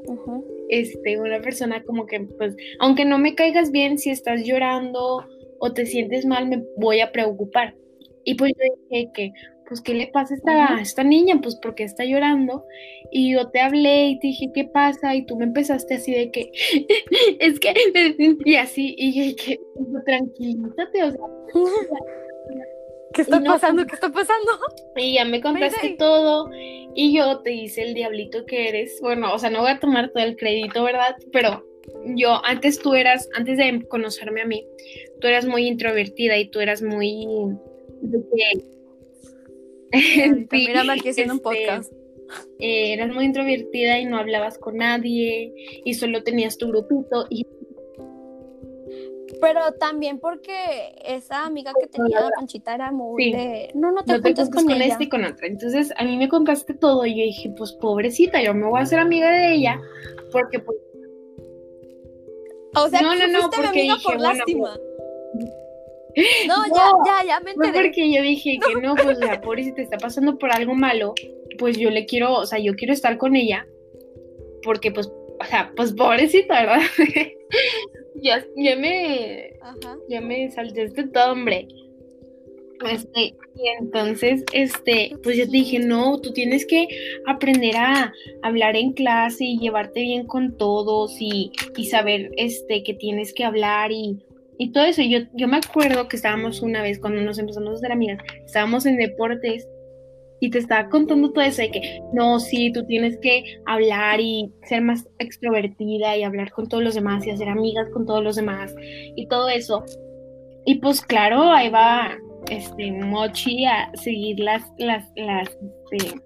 Speaker 2: este, una persona como que, pues, aunque no me caigas bien, si estás llorando o te sientes mal, me voy a preocupar. Y pues yo dije que, pues, ¿qué le pasa a esta, esta niña? Pues, porque está llorando? Y yo te hablé y te dije, ¿qué pasa? Y tú me empezaste así de que, es que, y así, y yo dije, tranquilízate, o sea.
Speaker 1: ¿Qué está pasando? ¿Qué está pasando?
Speaker 2: Y ya me contaste todo y yo te hice el diablito que eres. Bueno, o sea, no voy a tomar todo el crédito, ¿verdad? Pero yo, antes tú eras, antes de conocerme a mí, tú eras muy introvertida y tú eras muy...
Speaker 1: mírame aquí haciendo un este, podcast.
Speaker 2: Eh, eras muy introvertida y no hablabas con nadie y solo tenías tu grupito y
Speaker 1: pero también porque esa amiga que tenía la Panchita era muy de, no, no te, no con,
Speaker 2: con esta y con otra. Entonces, a mí me contaste todo y yo dije, pues pobrecita, yo me voy a hacer amiga de ella porque pues...
Speaker 1: O sea, no, no, no, porque dije, por lástima. No, ya, ya, ya me enteré.
Speaker 2: No, porque yo dije que no, pues la pobre si te está pasando por algo malo, pues yo le quiero, o sea, yo quiero estar con ella, porque pues, o sea, pues pobrecita, ¿verdad? ya, ya me. Ya me saltaste todo, hombre. Este, y entonces, este, pues yo te dije, no, tú tienes que aprender a hablar en clase y llevarte bien con todos y, y saber, este, que tienes que hablar y, y todo eso. Yo, yo me acuerdo que estábamos una vez, cuando nos empezamos a hacer amigas, estábamos en deportes y te estaba contando todo eso de que no, sí, tú tienes que hablar y ser más extrovertida y hablar con todos los demás y hacer amigas con todos los demás y todo eso. Y pues claro, ahí va este Mochi a seguir las, las, las, este,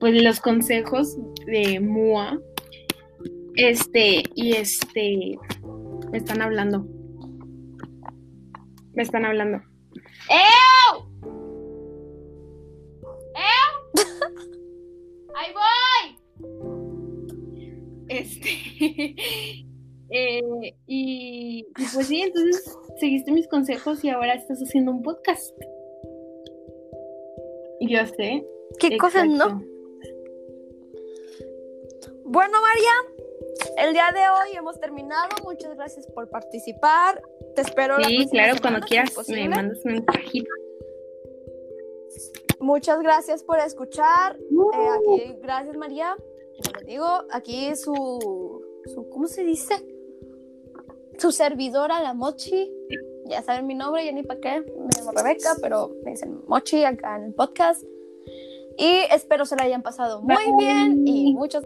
Speaker 2: pues los consejos de Mua. Este, y este, me están hablando. Me están hablando. ¡Ew! ¡Ahí voy! Este. Eh, y, pues sí, entonces seguiste mis consejos y ahora estás haciendo un podcast. Y Yo sé.
Speaker 1: ¿Qué cosas no? Bueno, María, el día de hoy hemos terminado. Muchas gracias por participar. Te espero.
Speaker 2: Sí, claro, cuando quieras me mandas un mensajito.
Speaker 1: Muchas gracias por escuchar. Eh, aquí, gracias María. Como digo, aquí su, su, ¿cómo se dice? Su servidora, la Mochi. ya saben mi nombre, ya ni para qué, me llamo Rebeca, pero me dicen Mochi acá en el podcast. Y espero se la hayan pasado muy bien y muchas